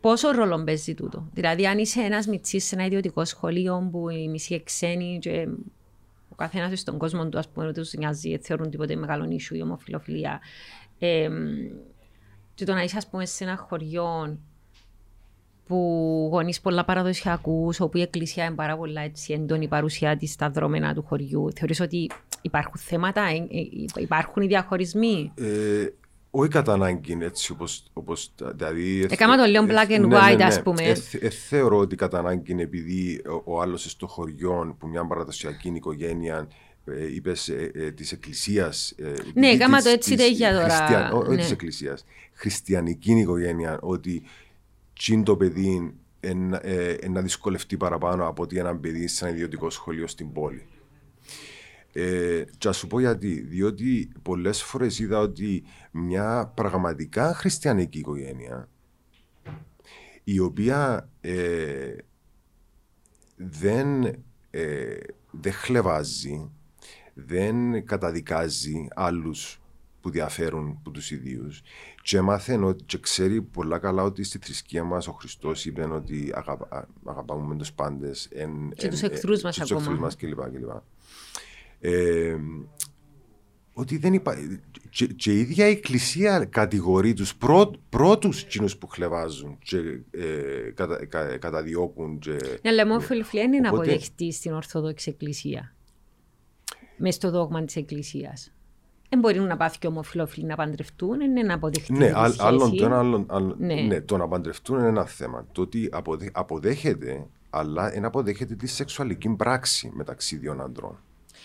Πόσο ρόλο παίζει τούτο; Δηλαδή, αν είσαι ένας μυτσί σε ένα ιδιωτικό σχολείο που οι μισοί ξένοι και ο καθένας στον κόσμο του, ας πούμε, ότι τους νοιάζει, θεωρούν τίποτε μεγάλο νήσου η ομοφιλοφιλία. Ε, και το να είσαι, ας πούμε, σε ένα χωριό που γονείς πολλά παραδοσιακούς, όπου η εκκλησία είναι πάρα πολλά έτσι, έντονη παρουσία της στα δρόμενα του χωριού. Θεωρείς ότι υπάρχουν θέματα, ε, ε, υπάρχουν οι διαχωρισμοί; Ε, όχι κατά ανάγκη έτσι όπως, όπως δηλαδή... Έκανα το λίγο black and ναι, ναι, white ναι, ας πούμε. Ε, θεωρώ ότι κατά ανάγκη είναι επειδή ο, ο άλλος στο χωριό που μια παραδοσιακή οικογένεια ε, είπες ε, ε, της Εκκλησίας. Ε, ναι, έκανα το έτσι δεν για τώρα. Χριστιαν, όχι ναι. της Εκκλησίας. Χριστιανική οικογένεια, ότι τσιν το παιδί να δυσκολευτεί παραπάνω από ότι ένα παιδί σε ένα ιδιωτικό σχολείο στην πόλη. Ε, και σου πω γιατί. Διότι πολλές φορές είδα ότι μια πραγματικά χριστιανική οικογένεια η οποία ε, δεν, ε, δεν χλεβάζει, δεν καταδικάζει άλλους που διαφέρουν από τους ιδίους και μάθαινε και ξέρει πολλά καλά ότι στη θρησκεία μας ο Χριστός είπε ότι αγαπά, αγαπάμε τους πάντες εν, και τους εχθρούς μας ακόμα. κλπ. Ε, ότι δεν υπάρχει. Και, και, η ίδια η Εκκλησία κατηγορεί τους πρώ, πρώτους που χλεβάζουν και ε, κατα, κα, καταδιώκουν. Και, ναι, αλλά μόνο φιλοφιλία είναι να αποδεχτεί στην Ορθόδοξη Εκκλησία. Μες στο δόγμα της Εκκλησίας. Δεν μπορεί να πάθει και ομοφυλόφιλοι να παντρευτούν, είναι να αποδεχτεί. Ναι, άλλον το, άλλο, άλλο, ναι. ναι. το να παντρευτούν είναι ένα θέμα. Το ότι αποδέχεται, αλλά δεν αποδέχεται τη σεξουαλική πράξη μεταξύ δύο αντρών.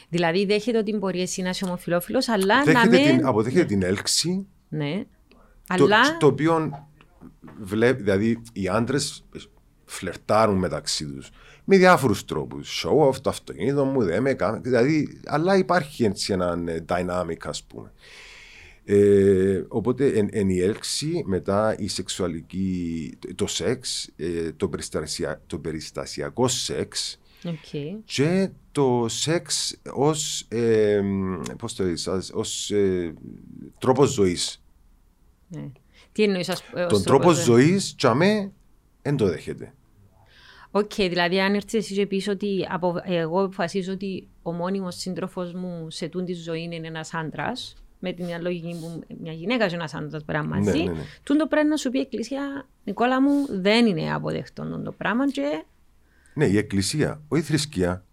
Δηλαδή δέχεται ότι μπορεί εσύ να είσαι ομοφυλόφιλος, αλλά δέχεται να μην... Την, αποδέχεται την έλξη. Ναι. Το, αλλά... το οποίο βλέπει, δηλαδή οι άντρες φλερτάρουν μεταξύ τους με διάφορους τρόπους. Show off το αυτοκίνητο μου, δεν με κάνει. Δηλαδή, αλλά υπάρχει έτσι ένα ε, dynamic, ας πούμε. Ε, οπότε εν, εν η έλξη, μετά η σεξουαλική, το σεξ, ε, το, περιστασια, το περιστασιακό σεξ Okay. Και το σεξ ως, ε, πώς το δεις, ως ε, τρόπος ζωής. Ναι. Τι εννοείς ως Τον τρόπο ζωής, τζ̆αμέ, δεν το δέχεται. Οκ, okay, δηλαδή αν έρθεις εσύ και πεις ότι από, εγώ αποφασίζω ότι ο μόνιμος σύντροφος μου σε τούντη ζωή είναι ένας άντρας, με την λογική που μια γυναίκα και ένας άντρας πρέπει να Ναι, μαζί. ναι, ναι. Τούντο πρέπει να σου πει η Εκκλησία, Νικόλα μου, δεν είναι αποδεκτό τούτο το πράγμα και Ναι, η εκκλησία, όχι η θρησκεία.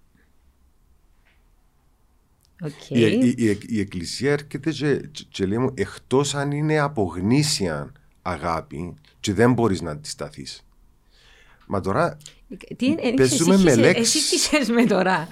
οκ. Η, η, η, η εκκλησία έρχεται και, και, και λέει μου, εκτός αν είναι από γνήσια αγάπη και δεν μπορείς να αντισταθείς. Μα τώρα, Τι είναι, Παίζουμε εσύ, με εσύ, λέξεις. εσύ τι ξέρεις με τώρα.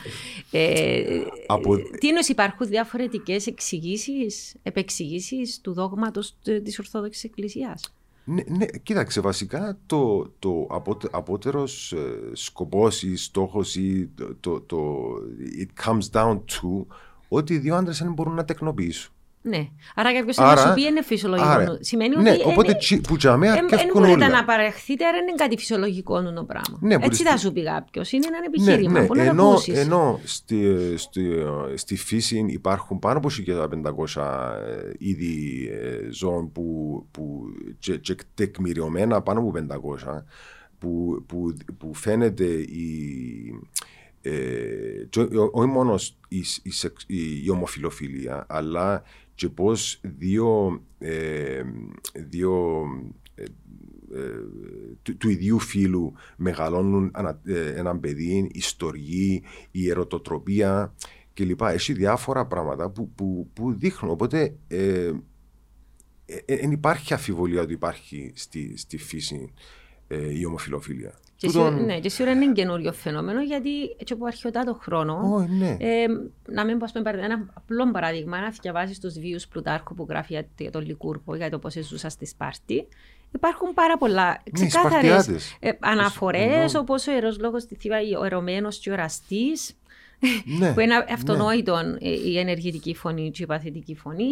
Ε, Από- Τι είναι, υπάρχουν διαφορετικές εξηγήσεις, επεξηγήσεις του δόγματος τε- της Ορθόδοξης Εκκλησίας; Ναι, ναι, κοίταξε, βασικά το, το απότε, απότερος ε, σκοπός ή στόχος ή το, το, το- it comes down to ότι οι δύο άντρες δεν μπορούν να τεκνοποιήσουν. Ναι. Άρα κάποιος Άρα- θα σου πει είναι φυσιολογικό. άρα- Σημαίνει ναι, ότι οπότε είναι- τσι- που τζαμέ Δεν αρκεύκουν μπορείτε όλα. να παραχθείτε, άρα είναι κάτι φυσιολογικό το πράγμα. Ναι, μπορείς Έτσι τι- θα σου πει κάποιος. Είναι ένα επιχείρημα Ναι, που ναι. να το Ενώ, ακούσεις. ενώ στη, στη, στη φύση υπάρχουν πάνω από 1500 ε, είδη ε, ζώων που, που και, και τεκμηριωμένα πάνω από 500 που, που, που φαίνεται η, ε, και ό- όχι μόνος η, η, σεξ- η, η ομοφιλοφιλία αλλά και πως δύο, ε, δύο ε, ε, του, του ιδίου φύλου μεγαλώνουν ανα- ε, έναν παιδί, η στοργή, η ερωτοτροπία κλπ. Έχει διάφορα πράγματα που, που, που δείχνουν. Οπότε δεν υπάρχει αφιβολία ότι υπάρχει στη, στη φύση ε, η ομοφιλοφίλια. Και Τούτον- σίγουρα, ναι, και σίγουρα είναι καινούριο φαινόμενο γιατί έτσι από αρχαιοτά το χρόνο. Ω, ναι. Ε, να μην πω, ας πούμε, ένα απλό παράδειγμα, να διαβάσεις τους βίου Πλουτάρχου που γράφει για- για τον Λικούρπο, για το πώς ζούσα στη Σπάρτη. Υπάρχουν πάρα πολλά Ναι, οι ξεκάθαρες Σπαρτιάτες. αναφορές, Εννοώ. όπως ο ιερός λόγος στη Θήβα, ο ερωμένος και ο εραστής. ναι, που είναι αυτονόητο ε, η ενεργητική φωνή και η παθητική φωνή.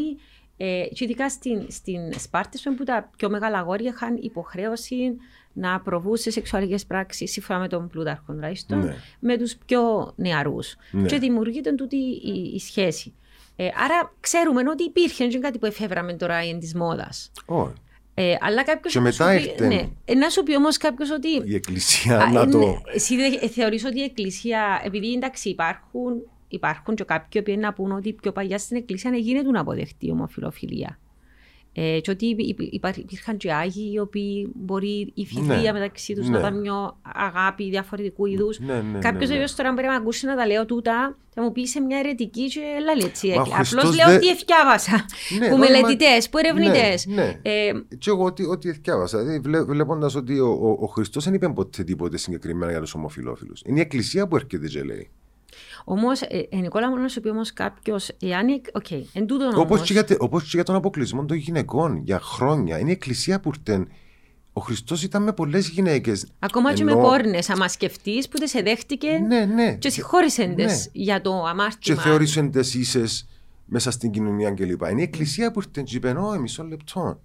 Ε, και ειδικά στην, στην Σπάρτη, ας πούμε, που τα πιο μεγάλα αγόρια είχαν υποχρέωση να προβούν σε σεξουαλικές πράξεις, σύμφωνα με τον Πλούταρχο τουλάχιστον, Ναι. με τους πιο νεαρούς. Ναι. Και δημιουργείται τούτη η, η σχέση. Ε, άρα ξέρουμε ότι υπήρχε, δεν είναι κάτι που εφεύραμε τώρα εν της μόδας. Όχι. Ε, αλλά κάποιος. Και μετά ήρθε- Ναι, Ε, να σου πει όμως κάποιος ότι η εκκλησία Α, να ναι, το... Εσύ δε- θεωρείς ότι η Εκκλησία, επειδή εντάξει υπάρχουν, υπάρχουν και κάποιοι που να πούν ότι πιο παλιά στην Εκκλησία να γίνεται να αποδεχτεί η ομοφιλοφιλία. Ε, και ότι υπ- υπ- υπά- υπήρχαν και Άγιοι οι οποίοι μπορεί η φιλία Ναι. μεταξύ τους Ναι. να ήταν μια αγάπη διαφορετικού είδους. Ναι, ναι, ναι, Κάποιος ναι. ναι, τώρα μπορεί να ακούσει να τα λέω τούτα, θα μου πεις σε μια αιρετική και λάλη έτσι. Μα ο Απλώς Χριστός λέω δεν- ό,τι εδκιάβασα. Ναι, που μα- μελετητές, που ερευνητές. Ναι, ναι. Ε, Και εγώ ότι, ότι διάβασα. Δηλαδή, βλέ, Βλέποντας ότι ο, ο, ο Χριστός δεν είπε ποτέ τίποτε συγκεκριμένα για τους ομοφυλόφιλους. Είναι η Εκκλησία που έρχεται και λέει. Όμως, ε, ε, Νικόλα, μόνο να σου πει όμως κάποιος, εάν. η- Οκ, εν τούτον Όπως όμως- και, για τε- όπως και για τον αποκλεισμό των γυναικών για χρόνια. Είναι η Εκκλησία που ήρθε. Ο Χριστός ήταν με πολλές γυναίκες. Ακόμα και με πόρνες, άμα σκεφτείς, που δεν σε δέχτηκε Ναι, ναι. και συγχώρησε Ναι. για το Και αμάρτημα. θεώρησε τι ίσες μέσα στην κοινωνία κλπ. Είναι η Εκκλησία που ήρθε και είπε: Ω, μισό λεπτό.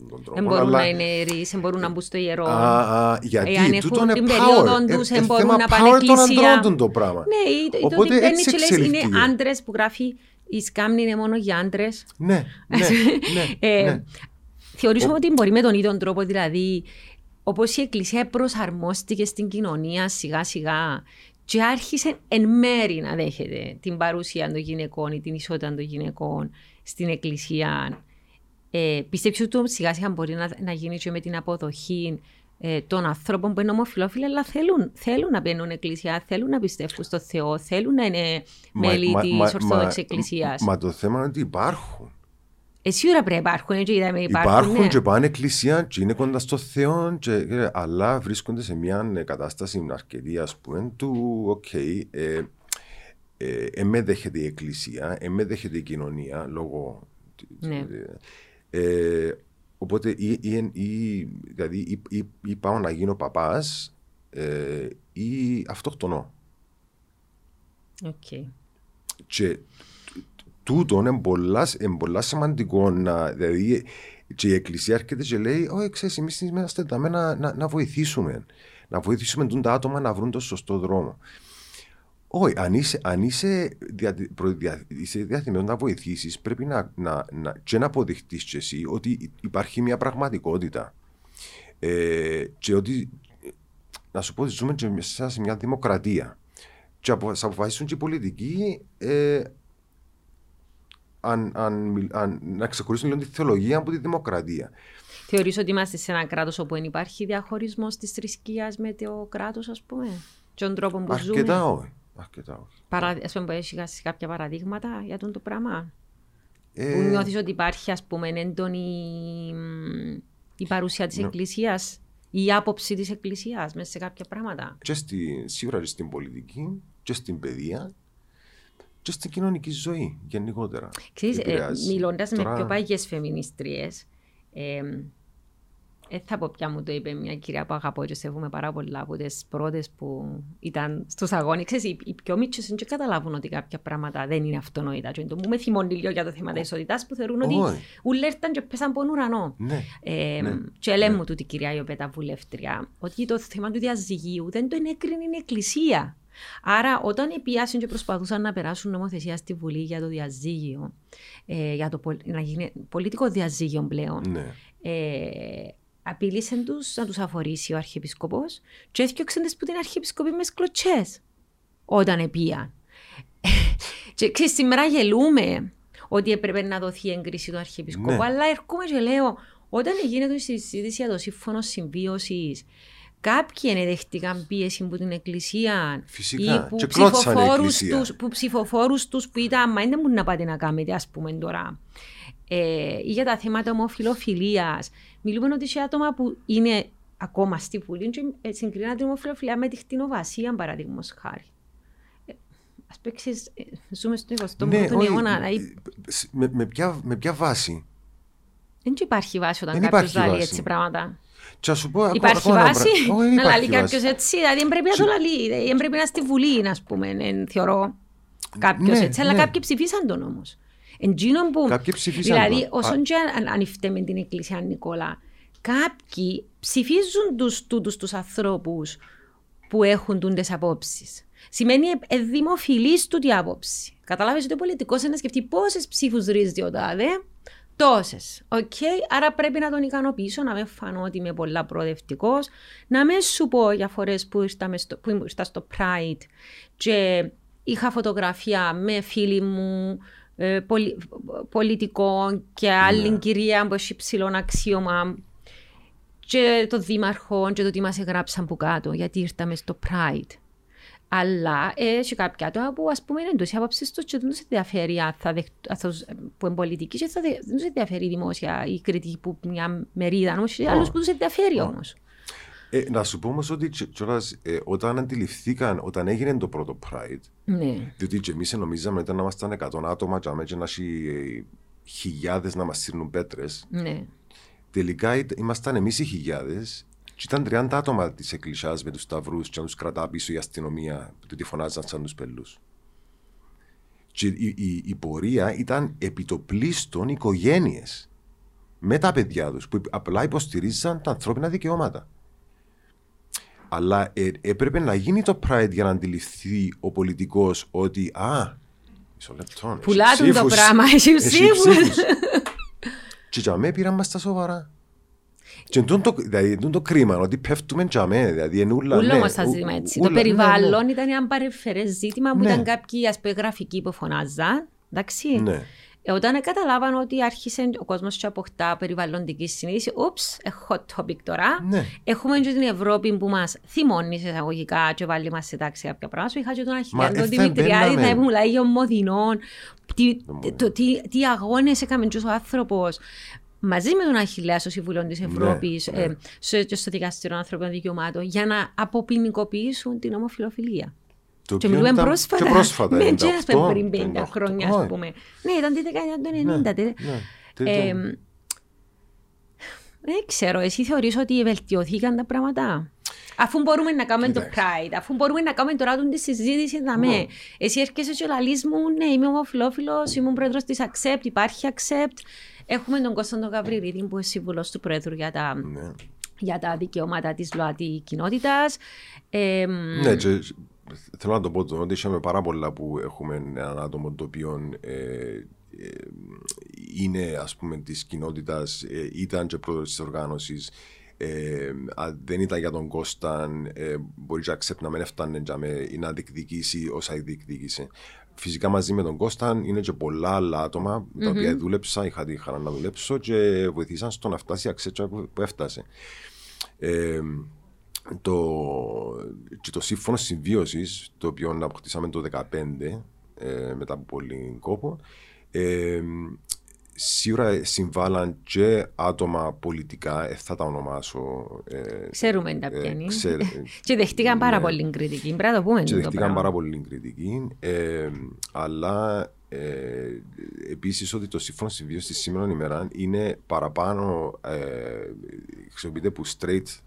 Με τον τρόπο, Δεν μπορούν αλλά- να είναι ιερείς, δεν μπορούν να μπουν στο ιερό. Α, α, γιατί Εάν έχουν τούτο είναι την power. περίοδο Ε, τους, ε, δεν μπορούν θέμα να πάνε power των εκκλησία. ανδρών το πράγμα. Ναι, ή το- ή το Οπότε ότι μπαίνει έτσι και λες εξελιχθήκε. είναι άντρες που γράφει η σκάμνη είναι μόνο για άντρες. Ναι, ναι, ναι, Ε, ναι. Θεωρήσουμε ότι μπορεί με τον ίδιο τρόπο, δηλαδή, όπως η Εκκλησία προσαρμόστηκε στην κοινωνία σιγά σιγά και άρχισε εν μέρη να δέχεται την παρουσία των γυναικών ή την ισότητα των γυναικών στην Εκκλησία. Ε, Πιστεύει ότι σιγά σιγά μπορεί να, να γίνει και με την αποδοχή ε, των ανθρώπων που είναι ομοφυλόφιλοι, αλλά θέλουν, θέλουν να μπαίνουν εκκλησία, θέλουν να πιστεύουν στο Θεό, θέλουν να είναι Μα- μέλη μα- τη μα- Ορθόδοξη μα- Εκκλησία. Μα το θέμα είναι ότι υπάρχουν. Ε, σίγουρα πρέπει να υπάρχουν, έτσι είδαμε, υπάρχουν. Υπάρχουν, ναι. και πάνε εκκλησία και είναι κοντά στο Θεό, και, ε, αλλά βρίσκονται σε μια ε, κατάσταση αρκετή, ας πούμε, του, οκ, ε, ε, ε, με δέχεται η εκκλησία, ε, με δέχεται η κοινωνία, λόγω... Ναι. Ε, ε, οπότε, ή, ή, ή, δηλαδή, ή, ή, ή πάω να γίνω παπάς, ε, ή αυτοκτονώ. Οκ. Και τούτο είναι πολλά, είναι πολλά σημαντικό να. Δηλαδή, και η Εκκλησία έρχεται και λέει: Όχι, ξέρεις, εμείς είμαστε εδώ να, να, να βοηθήσουμε. Να βοηθήσουμε τον τα άτομα να βρουν το σωστό δρόμο. Όχι, αν είσαι, αν είσαι, διατη, προδια, είσαι διατεθειμένος να βοηθήσεις, πρέπει να, να, να, και να αποδειχτείς και εσύ ότι υπάρχει μια πραγματικότητα. Ε, και ότι, να σου πω, ότι ζούμε και μέσα σε μια δημοκρατία. Και απο, θα αποφασίσουν και οι πολιτικοί ε, αν, αν, αν, να ξεχωρίσουν λίγο τη θεολογία από τη δημοκρατία. Θεωρείς ότι είμαστε σε ένα κράτος όπου δεν υπάρχει διαχωρισμός της θρησκείας με το κράτος, ας πούμε, και τον τρόπο που Αρκετά ζούμε. όχι. Αρκετά όχι. Παρα... Ας πούμε, έχεις κάποια παραδείγματα για τον το πράγμα; Ε, Που νιώθεις ότι υπάρχει, ας πούμε, έντονη μ, η παρουσία της Ναι. Εκκλησίας ή η άποψη της Εκκλησίας μέσα σε κάποια πράγματα; και στη, σίγουρα και στην πολιτική, και στην παιδεία, και στην κοινωνική ζωή γενικότερα. Ξέρεις, ε, Επηρεάζει. μιλώντας Τώρα- με πιο παγιές φεμινιστρίες, ε, ε, θα πω πια μου το είπε μια κυρία που αγαπώ και σέβομαι πάρα πολλά από τις πρώτες που ήταν στους αγώνες. Ξέρεις, οι, οι πιο μίτσες δεν και καταλάβουν ότι κάποια πράγματα δεν είναι αυτονόητα. Και το μου με θυμώνει λίγο για το θέμα της ισότητας που θεωρούν ότι Όχι. ούλα ήρθαν και πέσαν από τον ουρανό. Ναι. Ε, Ναι. Και λέει μου τούτη η κυρία Ιωπέτα βουλεύτρια ότι το θέμα του διαζυγίου δεν το ενέκρινε η Εκκλησία. Άρα, όταν επίασαν και προσπαθούσαν να περάσουν νομοθεσία στη Βουλή για το διαζύγιο, ε, για το πολ- να γίνει πολιτικό διαζύγιο πλέον, ναι. ε, απείλησε τους να τους αφορήσει ο Αρχιεπισκοπός και έφτιαξαν τις που την Αρχιεπισκοπή με σκλωτσές όταν επίαν. και ξέρεις, σήμερα γελούμε ότι έπρεπε να δοθεί έγκριση του Αρχιεπισκόπου, Ναι. αλλά έρχομαι και λέω, όταν γίνεται η συζήτηση για το σύμφωνο συμβίωσης, κάποιοι ενεδεχτήκαν πίεση από την Εκκλησία Φυσικά. ή που Και κλώτσανε η ψηφοφόρους Εκκλησία. τους, που ψηφοφόρους τους που ήταν «Μα δεν μου να πάτε να κάνετε ας πούμε τώρα» ε, ή για τα θέματα ομοφιλοφιλίας. Μιλούμε ότι σε άτομα που είναι ακόμα στη Βουλή και ε, συγκρίναν την ομοφιλοφιλία με τη χτινοβασία, παραδείγματος χάρη. Ε, ας παίξεις, ε, ζούμε στον 21ο Ναι, όχι, αιώνα, ε, δηλαδή με, με, ποια, με ποια βάση; δεν υπάρχει βάση όταν Δεν κάποιος υπάρχει λέει βάση. έτσι πράγματα. Και να σου πω, ακόμα- Υπάρχει ακόμα ένα βάση; πράγμα. Όχι, δεν να υπάρχει λέει βάση. κάποιος έτσι. Δηλαδή, δεν πρέπει να το λέει. Δεν πρέπει να είναι στη Βουλή, ας πούμε, ε, θεωρώ. Κάποιος Ναι, έτσι. Αλλά ναι. κάποιοι ψηφίσαν τον όμως. Εντζήνων που. Κάποιοι ψηφίσαν Δηλαδή, τον. όσον Α- και αν, αν υφτέ με την Εκκλησία Νικόλα, κάποιοι ψηφίζουν τους, τούτους τους ανθρώπους που έχουν τούντες απόψεις. Σημαίνει ε, ε, δημοφιλής τούτη άποψη. Καταλάβεις ότι ο πολιτικός είναι να σκεφτεί πόσες ψήφους ρίζει ο τάδε, τόσες. Οκ, άρα πρέπει να τον ικανοποιήσω, να με φανώ ότι είμαι πολλά προοδευτικός, να με σου πω για φορές που ήρθα, μες στο, που ήρθα στο Pride και είχα φωτογραφία με φίλοι μου, ε, πολι, πολιτικών και άλλη Ναι. κυρία που έχει ψηλό αξίωμα και το δήμαρχο και το τι μας έγραψαν που κάτω γιατί ήρθαμε στο Pride. Αλλά έχει κάποια άτομα που ας πούμε είναι εντός η άποψης τους και δεν τους ενδιαφέρει αν θα δεχ- αν θα τους- που είναι πολιτικοί και θα δε- δεν τους ενδιαφέρει δημόσια η κριτική που μια μερίδα όμως άλλους που τους ενδιαφέρει όμως. Ε, να σου πω όμως ότι τσι- κιόλας, ε, όταν αντιληφθήκαν, όταν έγινε το πρώτο Pride, Ναι. διότι και εμείς νομίζαμε ότι να ήμασταν 100 άτομα, και και να έχει χιλιάδες να μας στείλουν πέτρες. Ναι. Τελικά είτε- ήμασταν εμείς οι χιλιάδες, και ήταν 30 άτομα της εκκλησιάς με τους σταυρούς, και να τους κρατά πίσω η αστυνομία που τη φωνάζαν σαν τους πελούς. Και η, η, η πορεία ήταν επί το πλήστον οικογένειες με τα παιδιά τους που απλά υποστηρίζαν τα ανθρώπινα δικαιώματα. Αλλά ε, έπρεπε να γίνει το Pride για να αντιληφθεί ο πολιτικός ότι Α, μισό λεπτό. έχει Πουλάτουν το ψήφους. πράγμα, έχει ψήφους. ψήφους. Και για μέ πήραν μας στα σοβαρά. Και εντούν το, δηλαδή, εντούν το κρίμα, ότι πέφτουμε για μέ, δηλαδή είναι ούλα, Ούλο ναι, όμως θα ου- ζητήμα έτσι. ούλα, το ναι, περιβάλλον ναι. ήταν ένα παρεμφερές ζήτημα που Ναι. ήταν κάποιοι ας πούμε γραφικοί που φωνάζαν. Εντάξει. Ναι. Ε, όταν καταλάβαν ότι άρχισε ο κόσμος και αποκτά περιβαλλοντική συνείδηση, ούψ, ε, hot topic τώρα. Ναι. Έχουμε και την Ευρώπη που μας θυμώνει σε εισαγωγικά και βάλει μας σε τάξη κάποια πράγματα. Σου είχα και τον Μα, Αχιλιάν, τον ε, θα Δημητριάδη, μπαίναμε. να μιλάει για ομοδινών. Τι, Ομοδινών. το, τι, τι αγώνες έκαμε και ο άνθρωπος μαζί με τον Αχιλέα στο Συμβουλίο της Ευρώπης ναι. ε, στο, και στο Δικαστήριο Ανθρωπίνων Δικαιωμάτων για να αποποινικοποιήσουν την ομοφιλοφιλία. Το Και οποίο μιλούμε ήταν πρόσφατα. Και πρόσφατα. Ναι, 98, και ας πούμε πριν 50 98. χρόνια, ας Όχι. πούμε. Ναι, ήταν τη δεκαετία του 90. Ναι, τε- ναι. Τι Ε, ήταν. δεν ξέρω, εσύ θεωρείς ότι βελτιωθήκαν τα πράγματα. Αφού μπορούμε να κάνουμε το Κοίταξε. Pride, αφού μπορούμε να κάνουμε τώρα τη συζήτηση, να με. Ναι. Εσύ έρχεσαι και λαλείς μου, ναι, είμαι ομοφιλόφιλος, ήμουν πρόεδρος της Accept, υπάρχει Accept. Έχουμε τον Κωνσταντο Γαβριλίδη που είναι σύμβουλος του Πρόεδρου για τα, Ναι. για τα δικαιώματα της ΛΟΑΤΗ κοινότητας. Ε, Ναι, και θέλω να το πω το, ότι είχαμε πάρα πολλά που έχουμε έναν άτομο το οποίο ε, ε, είναι ας πούμε της κοινότητας, ε, ήταν και πρόεδρος της οργάνωσης, Ε, αν δεν ήταν για τον Κώσταν, ε, μπορεί να ξέρει να μην έφτανε ή να διεκδικήσει όσα διεκδίκησε. Φυσικά μαζί με τον Κώσταν είναι και πολλά άλλα άτομα mm-hmm. τα οποία δούλεψα, είχα τη χαρά να δουλέψω και βοηθήσαν στο να φτάσει η αξέτσα που, που έφτασε. Ε, το, και το σύμφωνο συμβίωσης, το οποίο αποκτήσαμε το 2015 ε, μετά από πολύ κόπο, ε, σίγουρα συμβάλλαν και άτομα πολιτικά, ε, θα τα ονομάσω. Ε, Ξέρουμε τα ε, πιάνει. και δεχτήκαν πάρα ναι. πολύ κριτική. Πρέπει να το πούμε. Και δεχτήκαν πάρα πολύ κριτική. Ε, αλλά ε, επίσης ότι το σύμφωνο συμβίωσης σήμερα ημέρα είναι παραπάνω ε, χρησιμοποιείται που straight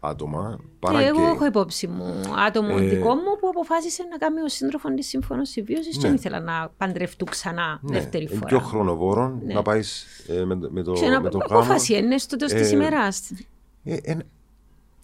άτομα. Παρά και εγώ έχω υπόψη μου άτομο ε, δικό μου που αποφάσισε να κάνει ο σύντροφος της σύμφωνος συμβίωσης ναι. και δεν ήθελα να παντρευτούν ξανά ναι. δεύτερη φορά. Είναι πιο χρονοβόρο ναι. να πάεις ε, με, με, το, Ξένα, με το γάμο. Απόφαση είναι στο τέλο ε, τη ημέρας. Ε, ε,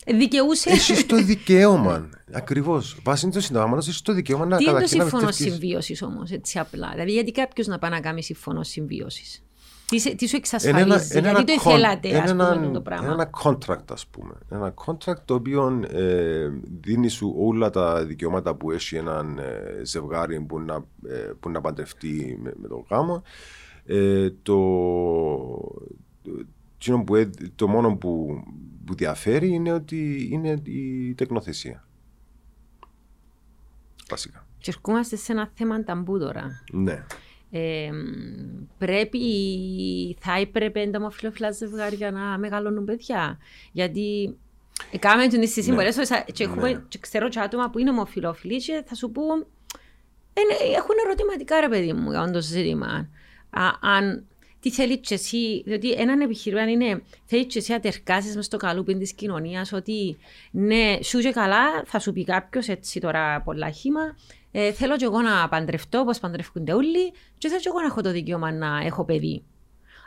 Δικαιούσε. Έχεις το δικαίωμα. Ακριβώς. Βάσει το συνταγμένο, έχεις το δικαίωμα να κάνει. Τι είναι το σύμφωνος συμβίωσης όμως, έτσι απλά; Δηλαδή, γιατί κάποιος να πάει να κάνει σύμφωνος συμβίωσης; Τι, τι σου εξασφαλίζει, γιατί το ήθελατε ας πούμε το πράγμα. Ένα contract ας πούμε. Ένα contract το οποίο ε, δίνει σου όλα τα δικαιώματα που έχει έναν ε, ζευγάρι που να, ε, που να παντρευτεί με, με τον γάμο. Ε, το, το, που, το μόνο που, που διαφέρει είναι ότι είναι η τεκνοθεσία. Βασικά. Και ερχόμαστε σε ένα θέμα ταμπού τώρα. Ναι πρέπει, θα έπρεπε τα ομοφυλοφιλά ζευγάρια να μεγαλώνουν παιδιά. Γιατί Κάμε την στις συμπορές και, έχουμε, ναι. και ξέρω και άτομα που είναι ομοφυλόφιλοι και θα σου πω έχουν ερωτηματικά ρε παιδί μου για το ζήτημα. αν τι θέλεις και εσύ, διότι έναν επιχείρημα είναι θέλεις και εσύ να τερκάσεις μες στο καλούπι της κοινωνίας ότι ναι, σου και καλά θα σου πει κάποιος έτσι τώρα πολλά χήμα ε, θέλω και εγώ να παντρευτώ όπως παντρεύονται όλοι και θέλω και εγώ να έχω το δικαίωμα να έχω παιδί.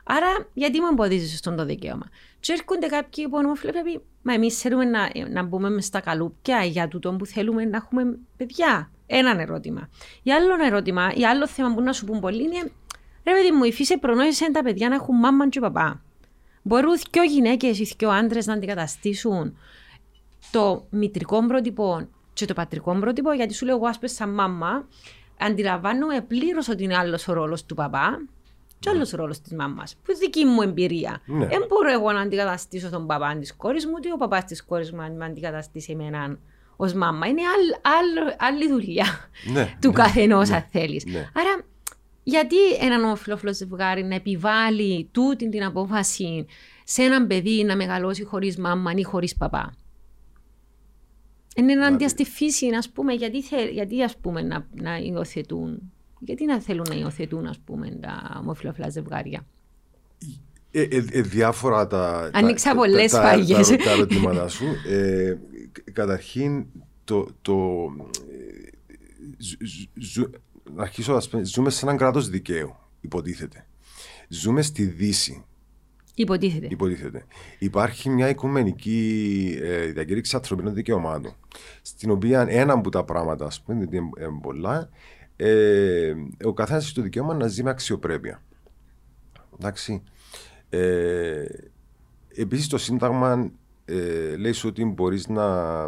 Άρα, γιατί μου εμποδίζεις στον το δικαίωμα; Και έρχονται κάποιοι που πρέπει, μα εμείς θέλουμε να, να μπούμε μες στα καλούπια για τούτο που θέλουμε να έχουμε παιδιά. Ένα ερώτημα. Η άλλο ερώτημα, ή άλλο θέμα που να σου πούν πολλοί είναι, ρε παιδί μου, η φύση προνόησε τα παιδιά να έχουν μάμα και παπά. Μπορούν δύο γυναίκες ή δύο άντρες να αντικαταστήσουν το μητρικό πρότυπο και το πατρικό πρότυπο, γιατί σου λέω εγώ, ας πούμε, σαν μάμα, αντιλαμβάνομαι πλήρως ότι είναι άλλος ο ρόλος του παπά και άλλος ο ρόλος της μάμας. Που δική μου εμπειρία. Δεν ναι. μπορώ εγώ να αντικαταστήσω τον παπά της κόρης μου, ούτε ο παπάς της κόρης μου να με αντικαταστήσει εμένα ως μάμα. Είναι άλλ, άλλ, άλλη δουλειά ναι, του ναι, καθενός, αν ναι, θέλεις. Ναι. Άρα, γιατί έναν ομοφυλόφιλο ζευγάρι να επιβάλλει τούτη την απόφαση σε έναν παιδί να μεγαλώσει χωρίς μάμα ή χωρίς παπά; Είναι ενάντια στη φύση, ας πούμε, γιατί, θε, γιατί ας πούμε, να, να υιοθετούν. Γιατί να θέλουν να υιοθετούν, ας πούμε, τα ομοφυλοφιλά ζευγάρια; Ε, ε, ε, διάφορα τα, Ανοίξα πολλές φάγε. Τα, τα, ερωτήματά σου. Ε, καταρχήν, το, το, ζου, να αρχίσω να ζούμε σε έναν κράτος δικαίου, υποτίθεται. Ζούμε στη Δύση. Υποτίθεται. Υποτίθεται. Υπάρχει μια οικουμενική ε, διακήρυξη ανθρωπίνων δικαιωμάτων, στην οποία ένα από τα πράγματα, ας πούμε, γιατί είναι πολλά, ε, ο καθένας έχει το δικαίωμα να ζει με αξιοπρέπεια. Εντάξει. Ε, Επίσης, το Σύνταγμα ε, λέει ότι μπορείς να.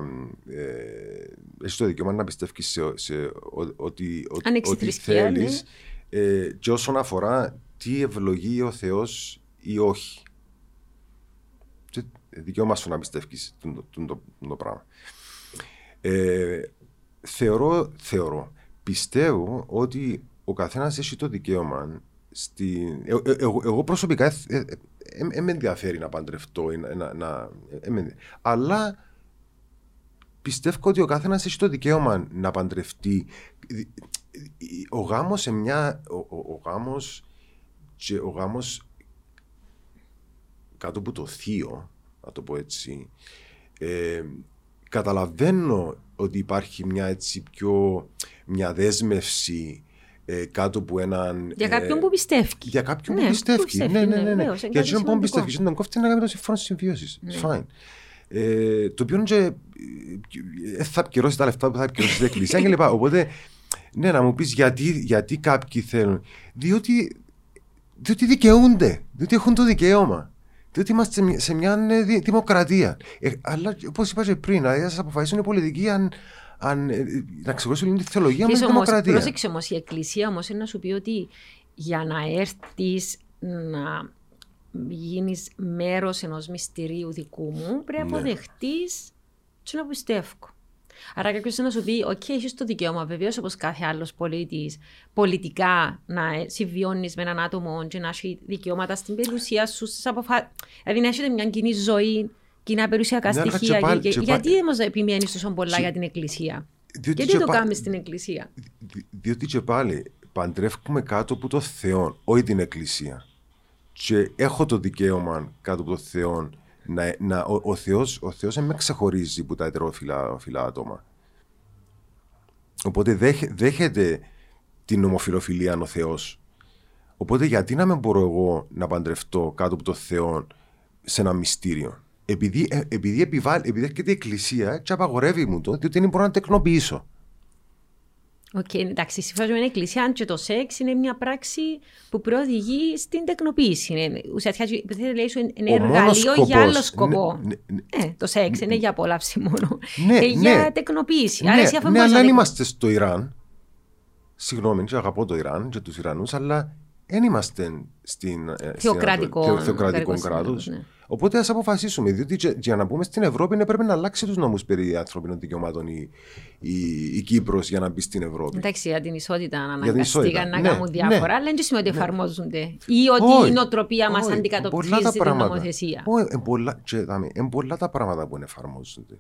Ε, έχεις το δικαίωμα να πιστεύεις σε, σε, ότι, ότι θέλεις. Ε, και όσον αφορά τι ευλογεί ο Θεός ή όχι. Και δικαίωμα σου να πιστεύει το, το, το, το, πράγμα. Ε, θεωρώ, θεωρώ, πιστεύω ότι ο καθένας έχει το δικαίωμα. Στη... Ε, ε, εγώ, εγώ προσωπικά δεν ε, με ενδιαφέρει να παντρευτώ, να, να, αλλά πιστεύω ότι ο καθένας έχει το δικαίωμα να παντρευτεί. Ο γάμος σε μια. Ο, ο, ο γάμος και ο γάμος κάτω από το θείο, να το πω έτσι, ε, καταλαβαίνω ότι υπάρχει μια έτσι πιο μια δέσμευση ε, κάτω από έναν. Για κάποιον ε, που πιστεύει. Για κάποιον ναι, που πιστεύει. Ναι, ναι, ναι. ναι. ναι. Για κάποιον που πιστεύει. Δεν κόφτει να κάνει το συμφώνο συμβίωσης. Ναι. Fine. Ε, το οποίο και, ε, θα επικυρώσει τα λεφτά που θα επικυρώσει την εκκλησία κλπ. Οπότε, ναι, να μου πεις γιατί, γιατί κάποιοι θέλουν. Διότι, διότι δικαιούνται. Διότι έχουν το δικαίωμα. Διότι είμαστε σε μια ε, δημοκρατία. Ε, αλλά όπως είπα και πριν, δηλαδή θα αποφασίσουν οι πολιτικοί αν, αν, ε, να ξεχωρίσουν τη θεολογία με τη δημοκρατία. Πρόσεξε όμως, η Εκκλησία όμως είναι να σου πει ότι για να έρθεις να γίνεις μέρος ενός μυστηρίου δικού μου, πρέπει να ναι. αποδεχτείς τι να πιστεύω. Άρα κάποιος να σου πει: Οκ, έχεις το δικαίωμα, βεβαίως όπως κάθε άλλος πολίτης, πολιτικά να συμβιώνεις με έναν άτομο και να έχει δικαιώματα στην περιουσία σου, στις αποφάσεις. Δηλαδή να έχετε μια κοινή ζωή, κοινά περιουσιακά ναι, στοιχεία. Και, και, και, γιατί όμως επιμένεις τόσο πολλά για την Εκκλησία; Διότι γιατί το πά... κάνουμε στην Εκκλησία; διότι και πάλι παντρεύουμε κάτω από το Θεό, όχι την Εκκλησία. Και έχω το δικαίωμα κάτω από το Θεό να, να, ο, ο, Θεός, ο Θεός δεν με ξεχωρίζει που τα ετερόφυλα άτομα. Οπότε δέχεται την ομοφυλοφιλία ο Θεός. Οπότε γιατί να μην μπορώ εγώ να παντρευτώ κάτω από το Θεό σε ένα μυστήριο; Επειδή, ε, επειδή, επιβάλλει, επειδή έρχεται η Εκκλησία και απαγορεύει μου το, διότι δεν μπορώ να τεκνοποιήσω. Οκ, okay, εντάξει, συμφωνώ με την Εκκλησία, αν και το σεξ είναι μια πράξη που προοδηγεί στην τεκνοποίηση. Είναι, ουσιαστικά, λέει σου, είναι εργαλείο σκοπός, για άλλο σκοπό. Ναι, ναι, ε, το σεξ ναι, είναι για απόλαυση μόνο. Ναι, ε, για ναι, τεκνοποίηση. Ναι, Άρα, εσύ ναι, αλλά αν είμαστε στο Ιράν, συγγνώμη, και αγαπώ το Ιράν και τους Ιρανούς, αλλά δεν είμαστε στην, ε, θεοκρατικό, θεοκρατικός κράτος. Ναι. Οπότε ας αποφασίσουμε. Διότι για να πούμε στην Ευρώπη ναι, πρέπει να αλλάξει τους νόμους περί ανθρώπινων δικαιωμάτων η, η, η Κύπρος για να μπει στην Ευρώπη. Εντάξει, για την ισότητα να αναγκαστήκαν να ναι, κάνουν ναι, διάφορα, αλλά δεν σημαίνει ότι ναι. εφαρμόζονται. Ή ότι η νοοτροπία μας αντικατοπτρίζει την νομοθεσία. Όχι, είναι πολλά τα πράγματα που εφαρμόζονται.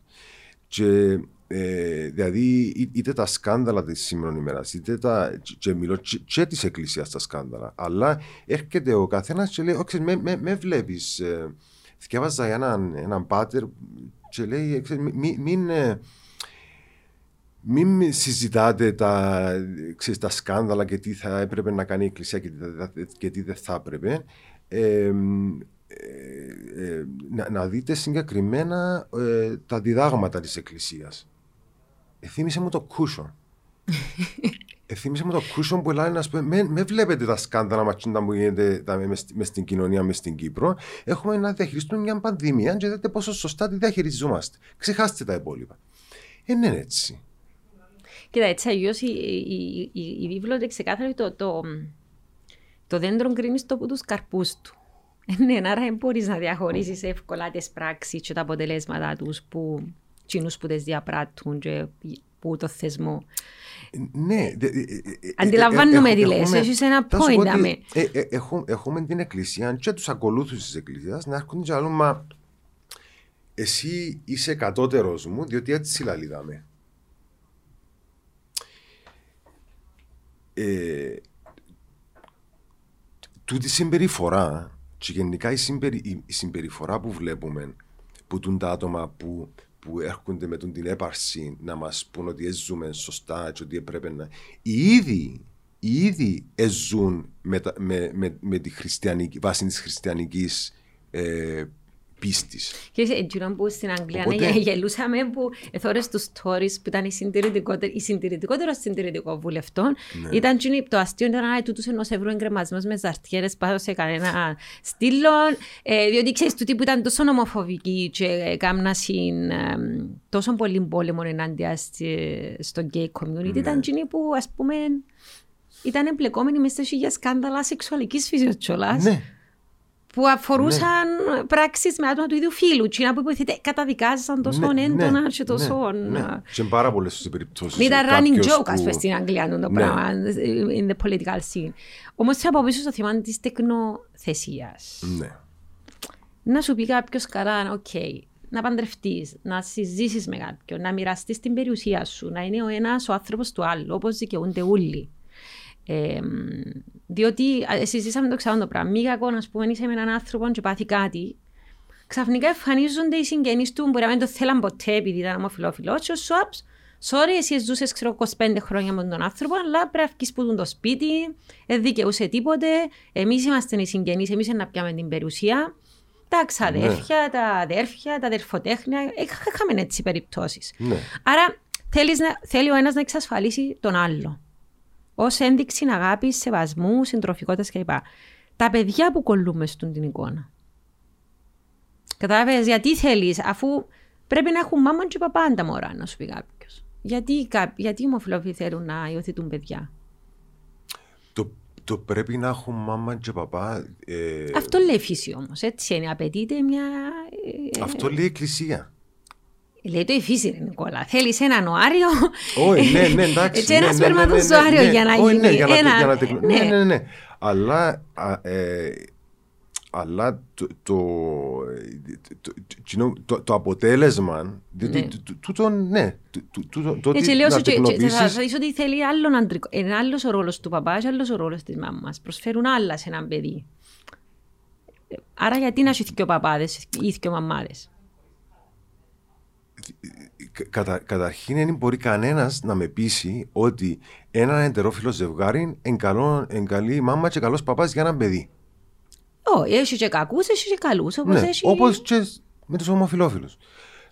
Και ε, δηλαδή είτε τα σκάνδαλα της σήμερα ημέρας, είτε τα. και μιλώ και, και της Εκκλησίας τα σκάνδαλα. Αλλά έρχεται ο καθένας και λέει: Όχι, με, με, με βλέπεις. Ε, Θυκεύαζα έναν, έναν πάτερ και λέει: Μην. μην ε, μην συζητάτε τα, ξέρεις, τα σκάνδαλα και τι θα έπρεπε να κάνει η Εκκλησία και τι, και τι δεν θα έπρεπε. Ε, ε, ε, να, να, δείτε συγκεκριμένα ε, τα διδάγματα της Εκκλησίας. Εθύμισε μου το κούσον. Εθύμισε μου το κούσον που λέει να πούμε, με, με βλέπετε τα σκάνδαλα ματσίντα που γίνεται με στην κοινωνία, μες στην Κύπρο. Έχουμε να διαχειριστούμε μια πανδημία και δείτε πόσο σωστά τη διαχειριζόμαστε. Ξεχάστε τα υπόλοιπα. Ε, ναι, έτσι. Κοίτα, έτσι αλλιώς η, η, η, η βίβλο είναι ξεκάθαρη το, το, το δέντρο κρίνει το από τους καρπούς του. Ε, ναι, άρα δεν μπορείς να διαχωρίσεις εύκολα τις πράξεις και τα αποτελέσματα τους που τσίνους που τις διαπράττουν και που το θεσμό. Ναι. Αντιλαμβάνομαι τι λες, έχεις ένα point. Έχουμε την εκκλησία και τους ακολούθους της εκκλησίας να έρχονται και άλλον, μα εσύ είσαι κατώτερος μου διότι έτσι συλλαλίδαμε. Ε, τούτη συμπεριφορά και γενικά η, συμπερι, η συμπεριφορά που βλέπουμε που τούν τα άτομα που, που έρχονται με την έπαρση να μας πούν ότι ζούμε σωστά και ότι έπρεπε να... Οι ίδιοι, οι ίδιοι ζουν με, με, με, με τη χριστιανική, βάση της χριστιανικής ε, πίστης. Και έτσι που στην Αγγλία Οπότε... ναι, γελούσαμε που εθώρες τους stories που ήταν η συντηρητικότερη, η συντηρητικότερο συντηρητικό βουλευτών ναι. ήταν το αστείο ήταν να τούτους ενός ευρώ εγκρεμασμός με ζαρτιέρες πάνω σε κανένα στήλο ε, διότι ξέρεις τούτοι που ήταν τόσο νομοφοβικοί και έκαναν ε, τόσο πολύ πόλεμο ενάντια στο gay community ναι. ήταν εκείνοι που ας πούμε ήταν εμπλεκόμενοι μέσα σε σκάνδαλα σεξουαλικής φυσιοτσόλας. Ναι που αφορούσαν ναι. πράξεις με άτομα του ίδιου φίλου. Τι που υποθείτε καταδικάζαν τόσο ναι, έντονα ναι, και τόσο... Ναι, ναι. Και πάρα πολλές περιπτώσεις. Ήταν running joke, ας πούμε, στην Αγγλία το ναι. πράγμα, in the political scene. Όμως θα από πίσω στο θέμα της τεκνοθεσίας. Ναι. Να σου πει κάποιος καλά, οκ, okay, να παντρευτείς, να συζήσεις με κάποιον, να μοιραστείς την περιουσία σου, να είναι ο ένας ο άνθρωπος του άλλου, όπως δικαιούνται όλοι. Ε, διότι συζητήσαμε το ξανά το πράγμα. Μη κακό, ας πούμε, είσαι με έναν άνθρωπο και πάθει κάτι. Ξαφνικά εμφανίζονται οι συγγενείς του, μπορεί να μην το θέλαν ποτέ επειδή ήταν ομοφυλόφιλος. Και ο Σουάπς, sorry, εσύ ζούσες 25 χρόνια με τον άνθρωπο, αλλά πρέπει να βγεις που το σπίτι, δεν δικαιούσε τίποτε. Εμείς είμαστε οι συγγενείς, εμείς να πιάμε την περιουσία. Τα ξαδέρφια, ναι. τα αδέρφια, τα αδερφοτέχνια. Είχαμε έτσι περιπτώσεις. Ναι. Άρα θέλει ο ένας να εξασφαλίσει τον άλλο ως ένδειξη αγάπης, σεβασμού, συντροφικότητας κλπ. Τα παιδιά που κολλούμε στον την εικόνα. Κατάλαβες γιατί θέλεις, αφού πρέπει να έχουν μάμα και παπά τα μωρά, να σου πει κάποιος. Γιατί, γιατί οι ομοφυλόφιλοι θέλουν να υιοθετούν παιδιά; Το, το πρέπει να έχουν μάμα και παπά. Ε... Αυτό λέει η φύση όμως. Έτσι είναι. Απαιτείται μια. Ε, Αυτό λέει η Εκκλησία. Λέει το η φύση, ρε Νικόλα. Θέλεις έναν οάριο; Όχι, ναι, ναι, εντάξει. Και ένας σπερματοζωάριο για να γίνει. Ναι, ναι, ναι. Αλλά ε, αλλά το, το, το, το, το αποτέλεσμα, ναι. τούτο, ναι, το Έτσι λέω σου και θα δεις ότι θέλει άλλον αντρικό, είναι άλλος ο ρόλος του παπάς και άλλος ο ρόλος της μάμας, προσφέρουν άλλα σε έναν παιδί. Άρα γιατί να έχει και ο παπάδες ή και ο μαμάδες; Κατα, καταρχήν δεν μπορεί κανένας να με πείσει ότι ένα εντερόφιλο ζευγάρι είναι καλή μάμα και καλός παπάς για ένα παιδί. Όχι, έχει και κακούς, έχει και καλούς. Όπως ναι, έχει... όπως και με τους ομοφυλόφιλου.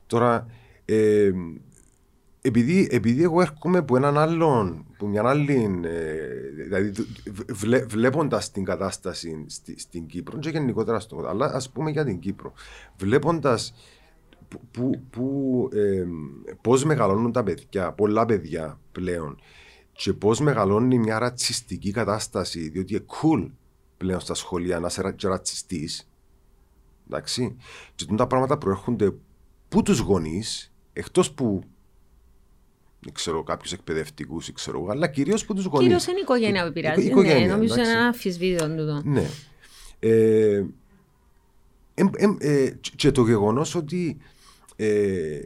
Τώρα, ε, επειδή, επειδή εγώ έρχομαι από έναν άλλον, που μια άλλη, ε, δηλαδή βλέ, βλέποντας την κατάσταση στη, στην Κύπρο και γενικότερα στον αλλά ας πούμε για την Κύπρο, βλέποντας που, που, που ε, πώς μεγαλώνουν τα παιδιά, πολλά παιδιά πλέον και πώς μεγαλώνει μια ρατσιστική κατάσταση, διότι είναι cool πλέον στα σχολεία να είσαι ρατσιστής. Εντάξει. Και τα πράγματα προέρχονται που τους γονείς, εκτός που δεν ξέρω, κάποιους εκπαιδευτικούς, ξέρω, αλλά κυρίως που τους γονείς. Κυρίως είναι η οικογένεια που επηρεάζει. Η οικογένεια, ναι, νομίζω είναι ένα αμφισβήτητο τούτο. Ναι. Ε, ε, ε, και το γεγονός ότι ε,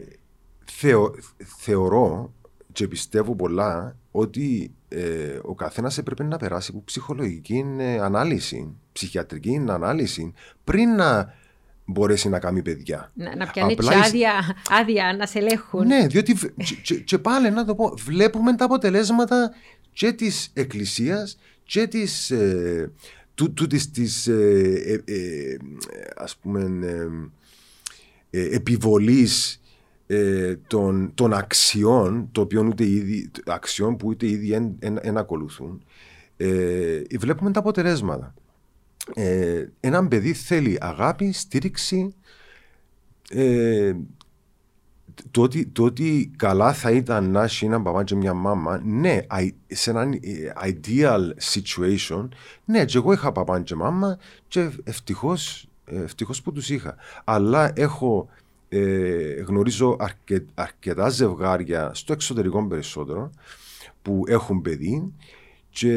θεω, θεωρώ και πιστεύω πολλά ότι ε, ο καθένας έπρεπε να περάσει από ψυχολογική ε, ανάλυση, ψυχιατρική ανάλυση, πριν να μπορέσει να κάνει παιδιά. Να, να πιάνει Απλά... άδεια, άδεια να σε ελέγχουν. Ναι, διότι και, και, και, πάλι να το πω, βλέπουμε τα αποτελέσματα και της Εκκλησίας και της. Ε, τούτης της ε, ε, ε, ας πούμε επιβολής ε, των, των, αξιών, το οποίο ούτε ήδη, αξιών που ούτε ήδη εν, εν, ακολουθούν, ε, βλέπουμε τα αποτελέσματα. Ε, έναν παιδί θέλει αγάπη, στήριξη, ε, το ότι, το ότι καλά θα ήταν να έχει έναν παπά και μια μάμα, ναι, σε έναν ε, ideal situation, ναι, και εγώ είχα παπά και μάμα και ευτυχώς, ευτυχώς που τους είχα. Αλλά έχω ε, γνωρίζω αρκε, αρκετά ζευγάρια στο εξωτερικό περισσότερο που έχουν παιδί και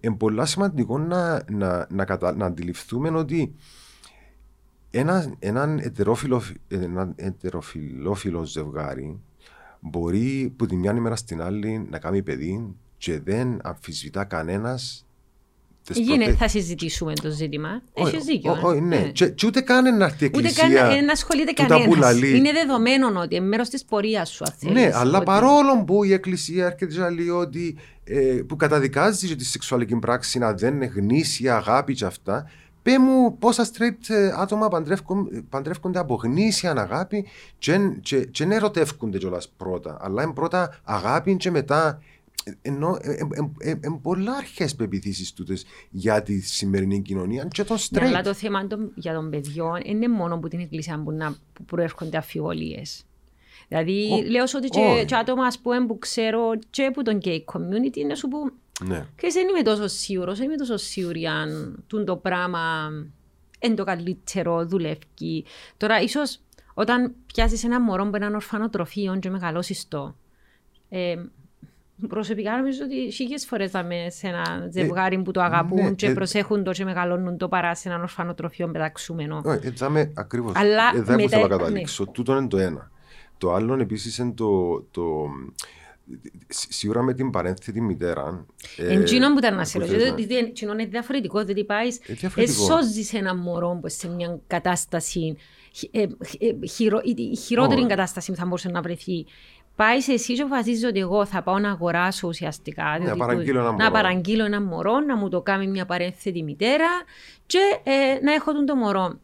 είναι πολύ σημαντικό να, να, να, κατα, να αντιληφθούμε ότι ένα, έναν ετερόφιλο, ένα ετεροφιλόφιλο ζευγάρι μπορεί που τη μια ημέρα στην άλλη να κάνει παιδί και δεν αμφισβητά κανένας Γίνεται, θα συζητήσουμε το ζήτημα. Έχεις δίκιο. Όχι, ε. ναι. ναι. Και, και, ούτε καν να έρθει εκκλησία. Ούτε καν να ασχολείται κανένας. Είναι δεδομένο ότι είναι μέρος της πορείας σου αυτή. Ναι, αλλά ότι... παρόλο που η εκκλησία έρχεται να λέει ότι ε, που καταδικάζει τη σεξουαλική πράξη να δεν είναι γνήσια αγάπη και αυτά, Πε μου πόσα straight ε, άτομα παντρεύκονται από γνήσια αγάπη και, και, και δεν ερωτεύκονται κιόλας πρώτα. Αλλά είναι πρώτα αγάπη και μετά ενώ είναι πολλά αρχές πεπιθήσεις τούτες για τη σημερινή κοινωνία και τον στρέφει. αλλά το θέμα για τον παιδιών είναι μόνο που την εκκλησία που, να, που προέρχονται αφιβολίε. Δηλαδή, ο, λέω ότι και, και άτομα ας πούμε, που ξέρω και από τον gay community είναι σου που ναι. και δεν είμαι τόσο σίγουρος, δεν είμαι τόσο σίγουρη αν το πράγμα είναι το καλύτερο, δουλεύει. Τώρα, ίσως όταν πιάσεις ένα μωρό που έναν ορφανοτροφείο και μεγαλώσεις το, ε, Προσωπικά νομίζω ότι χίλιες φορές θα είμαι σε ένα ε, ζευγάρι που το αγαπούν ναι, και ε, προσέχουν το και μεγαλώνουν το παρά σε ένα ορφανοτροφείο πεταξούμενο. Όχι, έτσι είμαι ακριβώς. Αλλά δεν μετά... θέλω να καταλήξω. Ναι. Τούτο είναι το ένα. Το άλλο επίσης είναι το, το, σίγουρα με την παρένθετη μητέρα. Εντζίνο που ήταν να σε ρωτήσω, διότι είναι διαφορετικό, διότι πάει, σώζεις ένα μωρό που σε μια κατάσταση, η χειρότερη κατάσταση που θα μπορούσε να βρεθεί πάεις εσύ και αποφασίζεις ότι εγώ θα πάω να αγοράσω ουσιαστικά. Να παραγγείλω ένα, να παραγγείλω ένα μωρό, να μου το κάνει μια παρένθετη μητέρα και ε, να έχω τον το μωρό.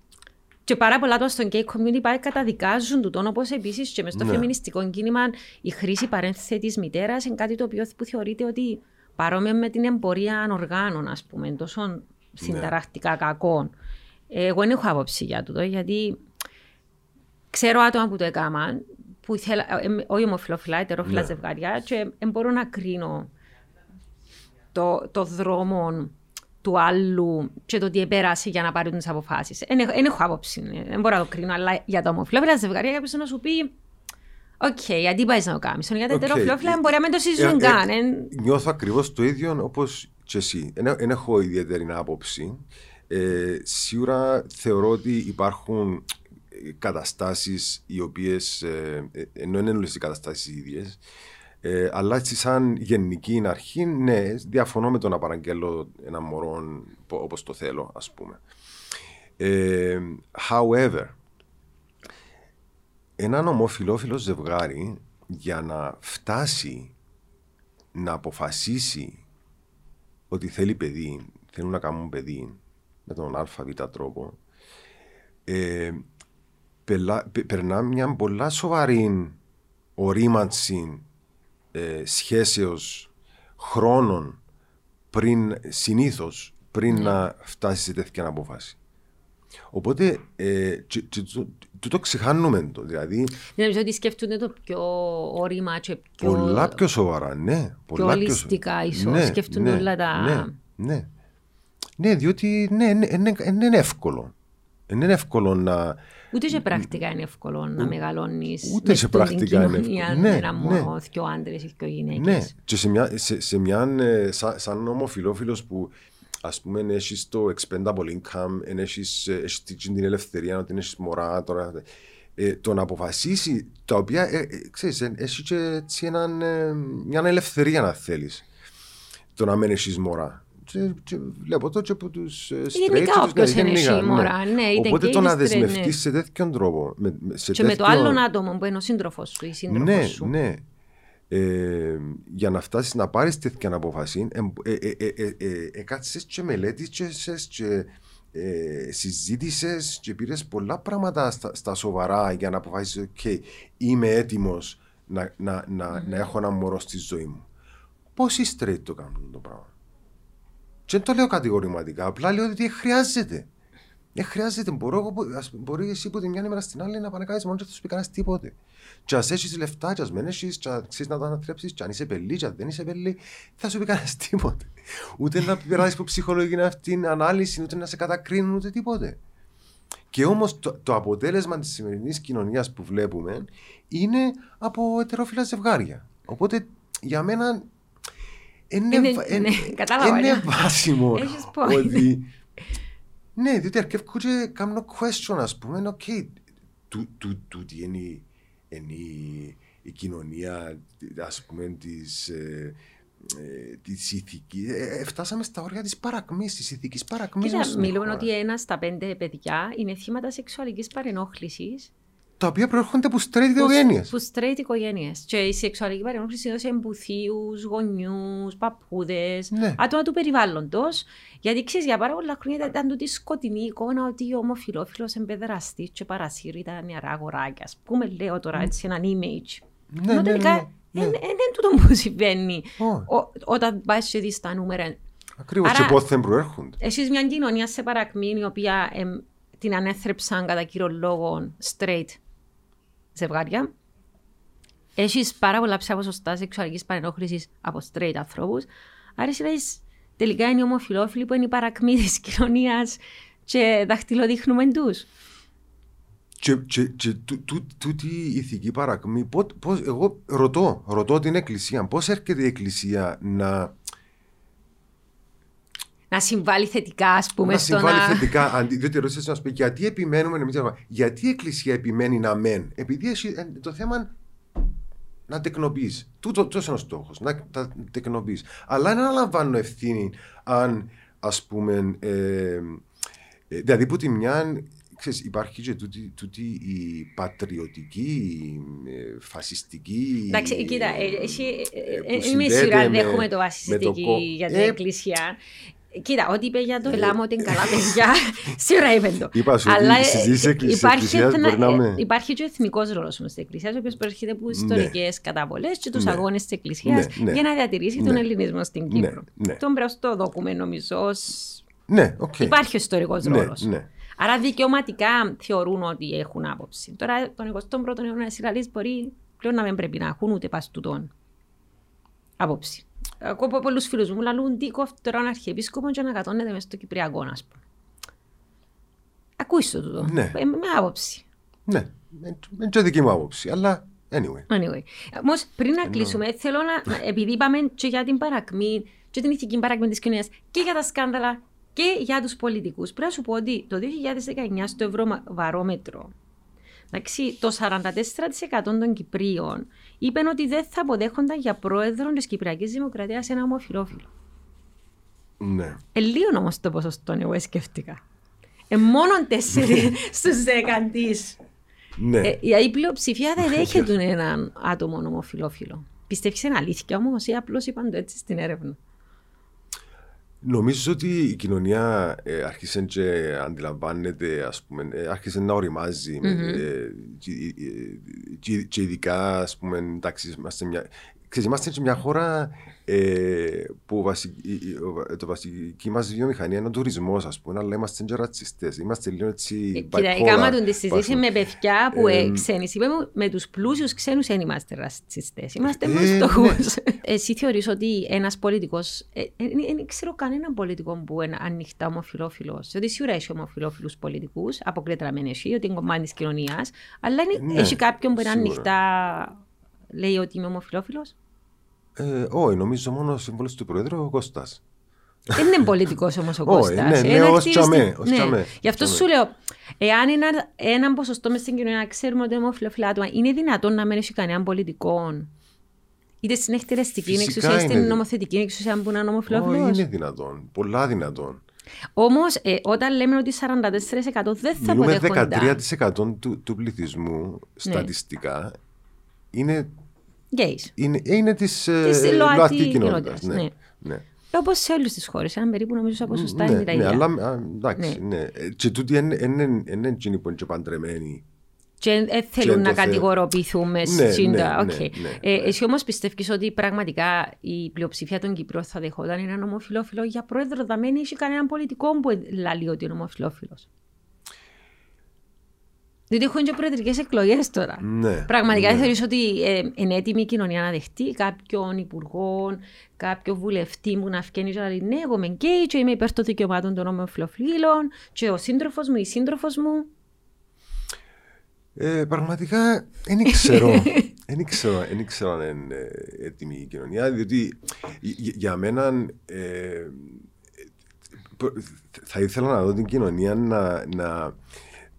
Και πάρα πολλά τώρα στον gay community πάει καταδικάζουν του τόνο, όπως επίσης και μες στο ναι. φεμινιστικό κίνημα η χρήση παρένθετη μητέρας είναι κάτι το οποίο που θεωρείται ότι παρόμοια με την εμπορία οργάνων, ας πούμε, τόσο συνταρακτικά ναι. κακών. Εγώ δεν έχω άποψη για τούτο, γιατί ξέρω άτομα που το έκαναν, που ήθελα, ε, ε, όχι ομοφυλοφιλά, ετερόφιλα Ναι. ζευγάρια και δεν μπορώ να κρίνω το, το δρόμο του άλλου και το τι επέρασε για να πάρει τις αποφάσεις. Δεν έχω άποψη, ε, δεν μπορώ να το κρίνω, αλλά για τα ομοφυλόφιλα ζευγάρια κάποιος να σου πει Οκ, γιατί πάει να το κάνεις. Για τα Οκ. ετεροφυλόφιλα μπορεί να μην το συζητούν Ε, ε, καν. εν- Νιώθω ακριβώς το ίδιο όπως και εσύ. Δεν έχω ιδιαίτερη άποψη. Ε, σίγουρα θεωρώ ότι υπάρχουν ε, καταστάσεις οι οποίες, ε, ε, ενώ είναι όλες οι καταστάσεις οι ίδιες, ε, αλλά έτσι σαν γενική αρχή, ναι, διαφωνώ με το να παραγγέλω ένα μωρό πο- όπως το θέλω, ας πούμε. Ε, however, έναν ομοφιλόφιλο ζευγάρι για να φτάσει να αποφασίσει ότι θέλει παιδί, θέλουν να κάνουν παιδί με τον ΑΒ τρόπο, ε, πελα- πε- περνά μια πολλά σοβαρή ορίμανση ε, σχέσεως χρόνων πριν, συνήθως, πριν να φτάσει σε τέτοια απόφαση. Οπότε, ε, και- και το- τούτο ξεχάνουμε το. Δηλαδή, Νομίζω ότι σκέφτονται το πιο όρημα και πιο, πολλά πιο σοβαρά, ναι. Πολλά πιο ολιστικά σοβαρά. ίσως. Σκέφτονται όλα τα- Ναι, ναι. Ναι, διότι ναι, ναι, ναι, δεν είναι εύκολο. Δεν είναι εύκολο να... Ούτε και πρακτικά είναι εύκολο να μεγαλώνεις. ούτε σε πρακτικά είναι κοινωνία εύκολο. με Ναι, ένα ναι. μόνο, δυο άντρες ή δυο γυναίκες. Ναι, και σε μια, σε, σε μια ε, σαν, σαν ομοφιλόφιλος που ας πούμε έχεις το expendable income, εν έχεις, ε, έχεις την την ελευθερία, ότι έχεις μωρά τώρα, ε, το να αποφασίσει, τα οποία, ε, ε, ξέρεις, ε, έχει και έτσι έναν, ε, μια ελευθερία να θέλεις, το να μην έχεις μωρά. Και, και βλέπω το και από τους ε, straight Γενικά και τους- όποιος ναι, δεν έχει γενικά, μωρά, ναι, είτε Οπότε gay το είτε να straight, δεσμευτείς ναι. σε τέτοιον τρόπο, με, με- σε Και με το τέτοιο- άλλο άτομο που είναι ο σύντροφος σου ή η σύντροφος ναι, σου. ναι. Ε, για να φτάσεις να πάρεις τέτοια απόφαση, ε, ε, ε, ε, ε, ε, έκατσες και μελέτησες και ε, συζήτησες και πήρες πολλά πράγματα στα, στα σοβαρά για να αποφασίσεις «ΟΚ, είμαι έτοιμος να, να, να, να έχω ένα μωρό στη ζωή μου». Πόσοι straight το κάνουν το πράγμα; Και δεν το λέω κατηγορηματικά, απλά λέω ότι χρειάζεται. Δεν χρειάζεται. Μπορώ, εγώ που- ας- μπορεί εσύ που τη μια ημέρα στην άλλη να πάνε κάνεις μόνος και θα σου πει κανένας τίποτε. Και ας έχεις λεφτά, και ας μην έχεις, και αν ξέρεις να τα ανατρέψεις, και αν είσαι πελή, και αν δεν είσαι πελή, θα σου πει κανένας τίποτε. Ούτε να περάσεις από ψυχολογική αυτή ανάλυση, ούτε να σε κατακρίνουν, ούτε τίποτε. Και όμως το, το αποτέλεσμα της σημερινής κοινωνίας που βλέπουμε είναι από ετερόφυλα ζευγάρια. Οπότε για μένα είναι, Είναι- βα- ναι, είναι- κατάλαβα, είναι ναι. βάσιμο Έχεις point. ότι ναι, διότι αρκέφκω και κάνω question, ας πούμε, οκ, του- του- τούτη είναι η- είναι η- η κοινωνία, ας πούμε, της, ε, ε, της ηθικής. Ε, ε, φτάσαμε στα όρια της παρακμής, της ηθικής παρακμής. Κοίτα, μας στην μιλούμε χώρα. ότι ένα στα πέντε παιδιά είναι θύματα σεξουαλικής παρενόχλησης Τα οποία προέρχονται από straight οικογένειες. που straight οικογένειες. Και η σεξουαλική παρενόχληση είναι σε εμπουθίου, γονιούς, παππούδες, Ναι. άτομα του περιβάλλοντος. Γιατί ξέρεις, για πάρα πολλά χρόνια ήταν τούτη σκοτεινή εικόνα ότι ο ομοφυλόφιλος εμπεδραστής και παρασύρει τα νεαρά αγοράκια. Α πούμε, λέω τώρα έτσι έναν image. Ναι, Ενώ ναι, τελικά ναι, ναι. δεν είναι τούτο που συμβαίνει. Όχι. Ο- όταν πάει και δεις τα νούμερα, Ακριβώς, Άρα- και πότε προέρχονται. Εσείς μια κοινωνία σε παρακμή η οποία εμ, την ανέθρεψαν κατά κύριο λόγο straight ζευγάρια. Έχεις πάρα πολλά ψηλά ποσοστά σεξουαλικής παρενόχλησης από straight ανθρώπους. Άρα εσύ λες, τελικά είναι οι ομοφυλόφιλοι που είναι η παρακμή της κοινωνίας και δαχτυλοδείχνουμε τους. Και, και, και τού- τού- τούτη η ηθική παρακμή, πότε- πώς, εγώ ρωτώ, ρωτώ την Εκκλησία, πώς έρχεται η Εκκλησία να, Να συμβάλλει θετικά, ας πούμε, να στο συμβάλλει να... θετικά, αντί, διότι ρωτήσατε να σου πει γιατί επιμένουμε εμείς, γιατί η Εκκλησία επιμένει να μεν, επειδή έχει, ε, το θέμα να τεκνοποιείς. Τούτο τόσο είναι ο στόχος, να τα τεκνοποιείς. Αλλά δεν αναλαμβάνω ευθύνη αν, ας πούμε, ε, ε, δηλαδή που τη μια, ξέρεις, υπάρχει και τούτη, τούτη η πατριωτική, η, ε, φασιστική... Εντάξει, κοίτα, ε, εσύ, ε, που ε, είμαι συνδέεται σίγουρα με- δέχομαι το με το βασιστική κο- για την Ε, εκκλησία. Κοίτα, ό,τι είπε για το ΕΛΑΜ, ότι είναι καλά παιδιά, σίγουρα είπε το. Είπα σου ότι Αλλά, η συζήτηση ε, εκκλη- της υπάρχει εκκλησίας εθνα- μπορεί να ε, είναι- Υπάρχει και ο εθνικός ρόλος όμως της Εκκλησίας, ο οποίος προέρχεται από ιστορικές καταβολές και τους Ναι. αγώνες της Εκκλησίας Ναι, ναι. για να διατηρήσει τον Ναι. Ελληνισμό στην Ναι, Κύπρο. ναι. Τούτον πρέπει να το δούμε, νομίζω. ως- Ναι, οκ. Υπάρχει ο ιστορικός Ναι, ρόλος. ναι. Άρα δικαιωματικά θεωρούν ότι έχουν άποψη. Τώρα τον 21ο αιώνα οι μπορεί πλέον να μην πρέπει να έχουν ούτε πας τούτον άποψη. Ακόμα πολλούς φίλους μου λαλούν τι κοφτερό αρχιεπίσκοπο και να κατώνεται μέσα στο Κυπριακό, α πούμε. Ακούστε το τούτο; Ναι. Ε, με άποψη. Ναι, είναι και δική μου άποψη, αλλά anyway. Anyway. Όμως πριν να κλείσουμε, θέλω να. επειδή είπαμε και για την παρακμή, και την ηθική παρακμή της κοινωνίας και για τα σκάνδαλα και για τους πολιτικούς. Πρέπει να σου πω ότι το 2019 στο Ευρωβαρόμετρο Εντάξει, το 44% των Κυπρίων είπαν ότι δεν θα αποδέχονταν για πρόεδρο της Κυπριακής Δημοκρατίας ένα ομοφυλόφιλο. Ναι. Ε, λίγο όμως το ποσοστό, εγώ σκέφτηκα. Ε, μόνο 4 στους 10 τη. Ναι. Ε, η πλειοψηφία δεν δέχεται έναν άτομο ομοφυλόφιλο. Πιστεύεις είναι αλήθεια όμως ή απλώς είπαν το έτσι στην έρευνα; Νομίζω ότι η κοινωνία ε, άρχισε και αντιλαμβάνεται, ας πούμε, ε, άρχισε να οριμάζει mm-hmm. ε, και, και, και, ειδικά, ας πούμε, εντάξει, είμαστε μια, ξέρεις, είμαστε σε μια χώρα ε, που βασική, το βασική μας βιομηχανία είναι ο τουρισμός, ας πούμε, αλλά είμαστε και ρατσιστές. Είμαστε λίγο έτσι. Ε, Κοίτα, έκανα τον της συζήτησης με παιδιά που ε, ξένοι. Είπαμε με τους πλούσιους ξένους δεν είμαστε ρατσιστές. Είμαστε με ε, φτωχού. Ναι. Εσύ θεωρείς ότι ένας πολιτικός. Δεν ξέρω κανέναν πολιτικό που είναι ανοιχτά ομοφυλόφιλος. Ότι σίγουρα έχει ομοφυλόφιλους πολιτικούς, αποκλετραμένοι εσύ, ότι είναι κομμάτι της κοινωνίας. Αλλά ναι, έχει κάποιον που είναι ανοιχτά, λέει ότι είμαι ομοφυλόφιλος. Ε, όχι, νομίζω μόνο ο σύμβολος του Προέδρου ο Κώστας. Δεν είναι πολιτικός όμως ο Κώστας. Ναι, ναι, ως τσαμέ. Ναι. Γι' αυτό σου λέω, εάν ένα, έναν ποσοστό μες στην κοινωνία ξέρουμε ότι είναι ομοφυλόφιλα άτομα, είναι δυνατόν να μην έχει κανέναν πολιτικό. Είτε στην εκτελεστική εξουσία, είτε στην νομοθετική εξουσία που είναι ομοφυλόφιλος. Όχι, είναι δυνατόν. Πολλά δυνατόν. Όμως, ε, όταν λέμε ότι 44% δεν θα αποδέχονται. 13% του, του πληθυσμού στατιστικά είναι gays. Είναι, είναι της ε, ΛΟΑΤΚΙ κοινότητας. Ναι. ναι. ναι. Όπως σε όλες τις χώρες, αν περίπου νομίζω τα ποσοστά ναι, είναι τα ίδια. Ναι, αλλά εντάξει. Ναι. Ναι. Και τούτοι είναι εκείνοι που είναι παντρεμένοι. Και δεν θέλουν να κατηγοροποιηθούμε ναι, ναι, okay. ναι, ναι, ε, Εσύ όμως πιστεύεις ότι πραγματικά η πλειοψηφία των Κυπρών θα δεχόταν έναν ομοφυλόφιλο; Για πρόεδρο, δεν έχει κανέναν πολιτικό που λέει ότι είναι ομοφυλόφιλος. Διότι έχουν και προεδρικές εκλογές τώρα. Ναι, Πραγματικά ναι. θεωρείς ότι ε, είναι έτοιμη η κοινωνία να δεχτεί κάποιον υπουργό, κάποιον βουλευτή που να βγαίνει και να λέει Ναι, εγώ είμαι γκέι, και είμαι υπέρ των δικαιωμάτων των ομοφυλοφίλων, και ο σύντροφος μου, η σύντροφος μου. Ε, πραγματικά δεν ξέρω. Δεν ξέρω, δεν ξέρω αν είναι έτοιμη η κοινωνία, διότι για μένα ε, θα ήθελα να δω την κοινωνία να, να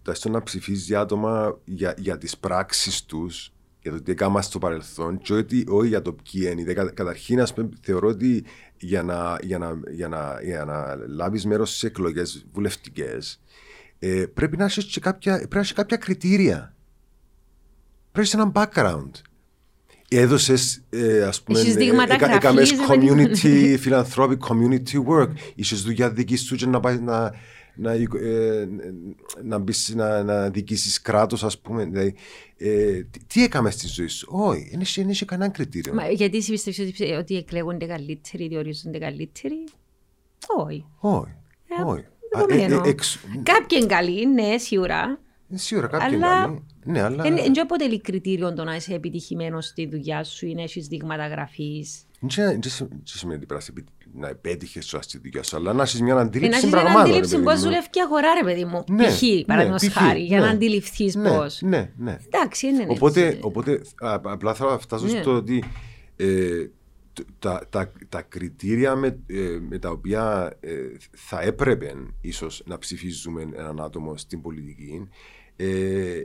τουλάχιστον να ψηφίζει άτομα για, για τις πράξεις τους, για το τι έκανα στο παρελθόν, και όχι, όχι για το ποιοι είναι. Καταρχήν, ας πούμε, θεωρώ ότι για να, για να, για να, για να λάβεις μέρος σε εκλογές βουλευτικές, ε, πρέπει να έχεις κάποια, κάποια κριτήρια. Πρέπει να έχεις ένα background. Έδωσες, ε, ας πούμε, έκαμες community, philanthropic community work. Είσαι δουλειά δική σου και να, πάει, να, να, ε, να, μπεις, να, να διοικήσεις κράτος ας πούμε. Δηλαδή, ε, τι, τι έκαμες στη ζωή σου; Όχι, δεν έχει κανένα κριτήριο. Μα, γιατί εσύ πιστεύεις ότι, ότι εκλέγονται καλύτεροι, διορίζονται καλύτεροι; Όχι. Όχι. Ε, όχι. Ε, ε, εξ... Κάποιοι είναι καλοί, ναι, σίγουρα. Σίγουρα κάποιοι είναι καλοί. Ναι, αλλά... Δεν αποτελεί κριτήριο το να είσαι επιτυχημένος στη δουλειά σου ή να έχεις δείγματα γραφής. Δεν σημαίνει ότι πρέπει να επέτυχες στη δουλειά σου, αλλά να έχεις μια αντίληψη πραγμάτων. Να έχεις μια αντίληψη πώ δουλεύει και αγορά, ρε παιδί μου. Ναι, π.χ. Ναι, παραδείγματος χάρη, για να ναι. αντιληφθεί πώς. Ναι, ναι. Εντάξει, είναι οπότε, οπότε απλά θα φτάσω στο ότι ε, τα, τα, τα κριτήρια με, ε, με τα οποία ε, θα έπρεπε ίσως να ψηφίζουμε έναν άτομο στην πολιτική ε,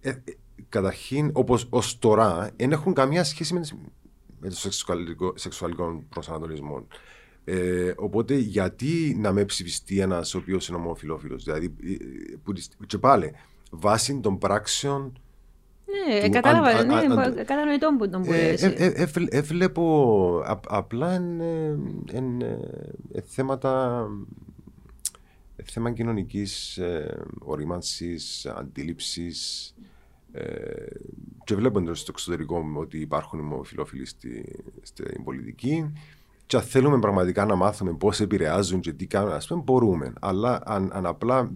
ε, καταρχήν, όπως ως τώρα, δεν έχουν καμία σχέση με, με το σεξουαλικό, σεξουαλικό προσανατολισμό. Ε, οπότε, γιατί να με ψηφιστεί ένας ο οποίος είναι ομοφυλόφιλο, δηλαδή, ε, που, και πάλι, βάσει των πράξεων. Ναι, κατάλαβα, ναι, κατανοητό που τον μπορεί. Έβλεπω, απλά είναι θέματα θέμα κοινωνικής ε, ορίμανσης, αντίληψης ε, και βλέποντας στο εξωτερικό ότι υπάρχουν ομοφυλόφιλοι στη, στην πολιτική και αν θέλουμε πραγματικά να μάθουμε πώς επηρεάζουν και τι κάνουν, ας πούμε, μπορούμε. Αλλά αν, αν απλά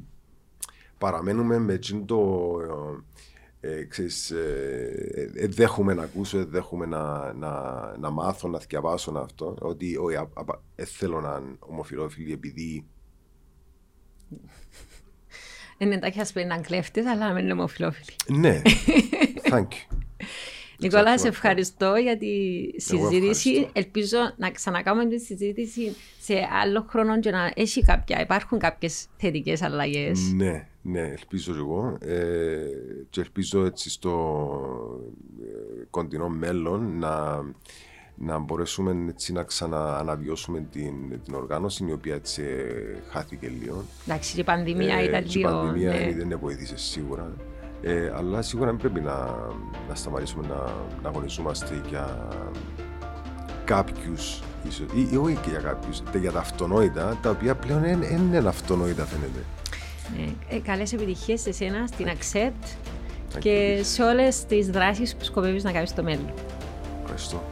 παραμένουμε με το... Ε, ξέρεις, ε, ε, δέχομαι να ακούσω, δέχομαι να, να, να μάθω, να διαβάσω αυτό, ότι όχι, ε, θέλω να είναι ομοφιλόφιλοι επειδή... Είναι εντάξει ας πει να κλέφτες, αλλά να μην είναι ομοφιλόφιλοι. Ναι, thank you. Νικόλα, σε ευχαριστώ για τη συζήτηση. Ελπίζω να ξανακάνουμε τη συζήτηση σε άλλο χρόνο και να έχει κάποια, υπάρχουν κάποιες θετικές αλλαγές. Ναι, ναι, ελπίζω εγώ. Ε, και ελπίζω έτσι στο ε, κοντινό μέλλον να, να μπορέσουμε έτσι να ξανααναβιώσουμε την, την οργάνωση η οποία έτσι ε, χάθηκε λίγο. Εντάξει, η πανδημία ε, ήταν λίγο. Η πανδημία ναι. δεν βοήθησε σίγουρα. Ε, αλλά σίγουρα δεν πρέπει να, να σταματήσουμε να, να αγωνιζόμαστε για κάποιους ή, ή όχι και για κάποιους, για τα αυτονόητα, τα οποία πλέον δεν είναι αυτονόητα φαίνεται. Ε, ε, καλές επιτυχίες σε εσένα, στην Accept και σε όλες τις δράσεις που σκοπεύεις να κάνεις στο μέλλον. Ευχαριστώ.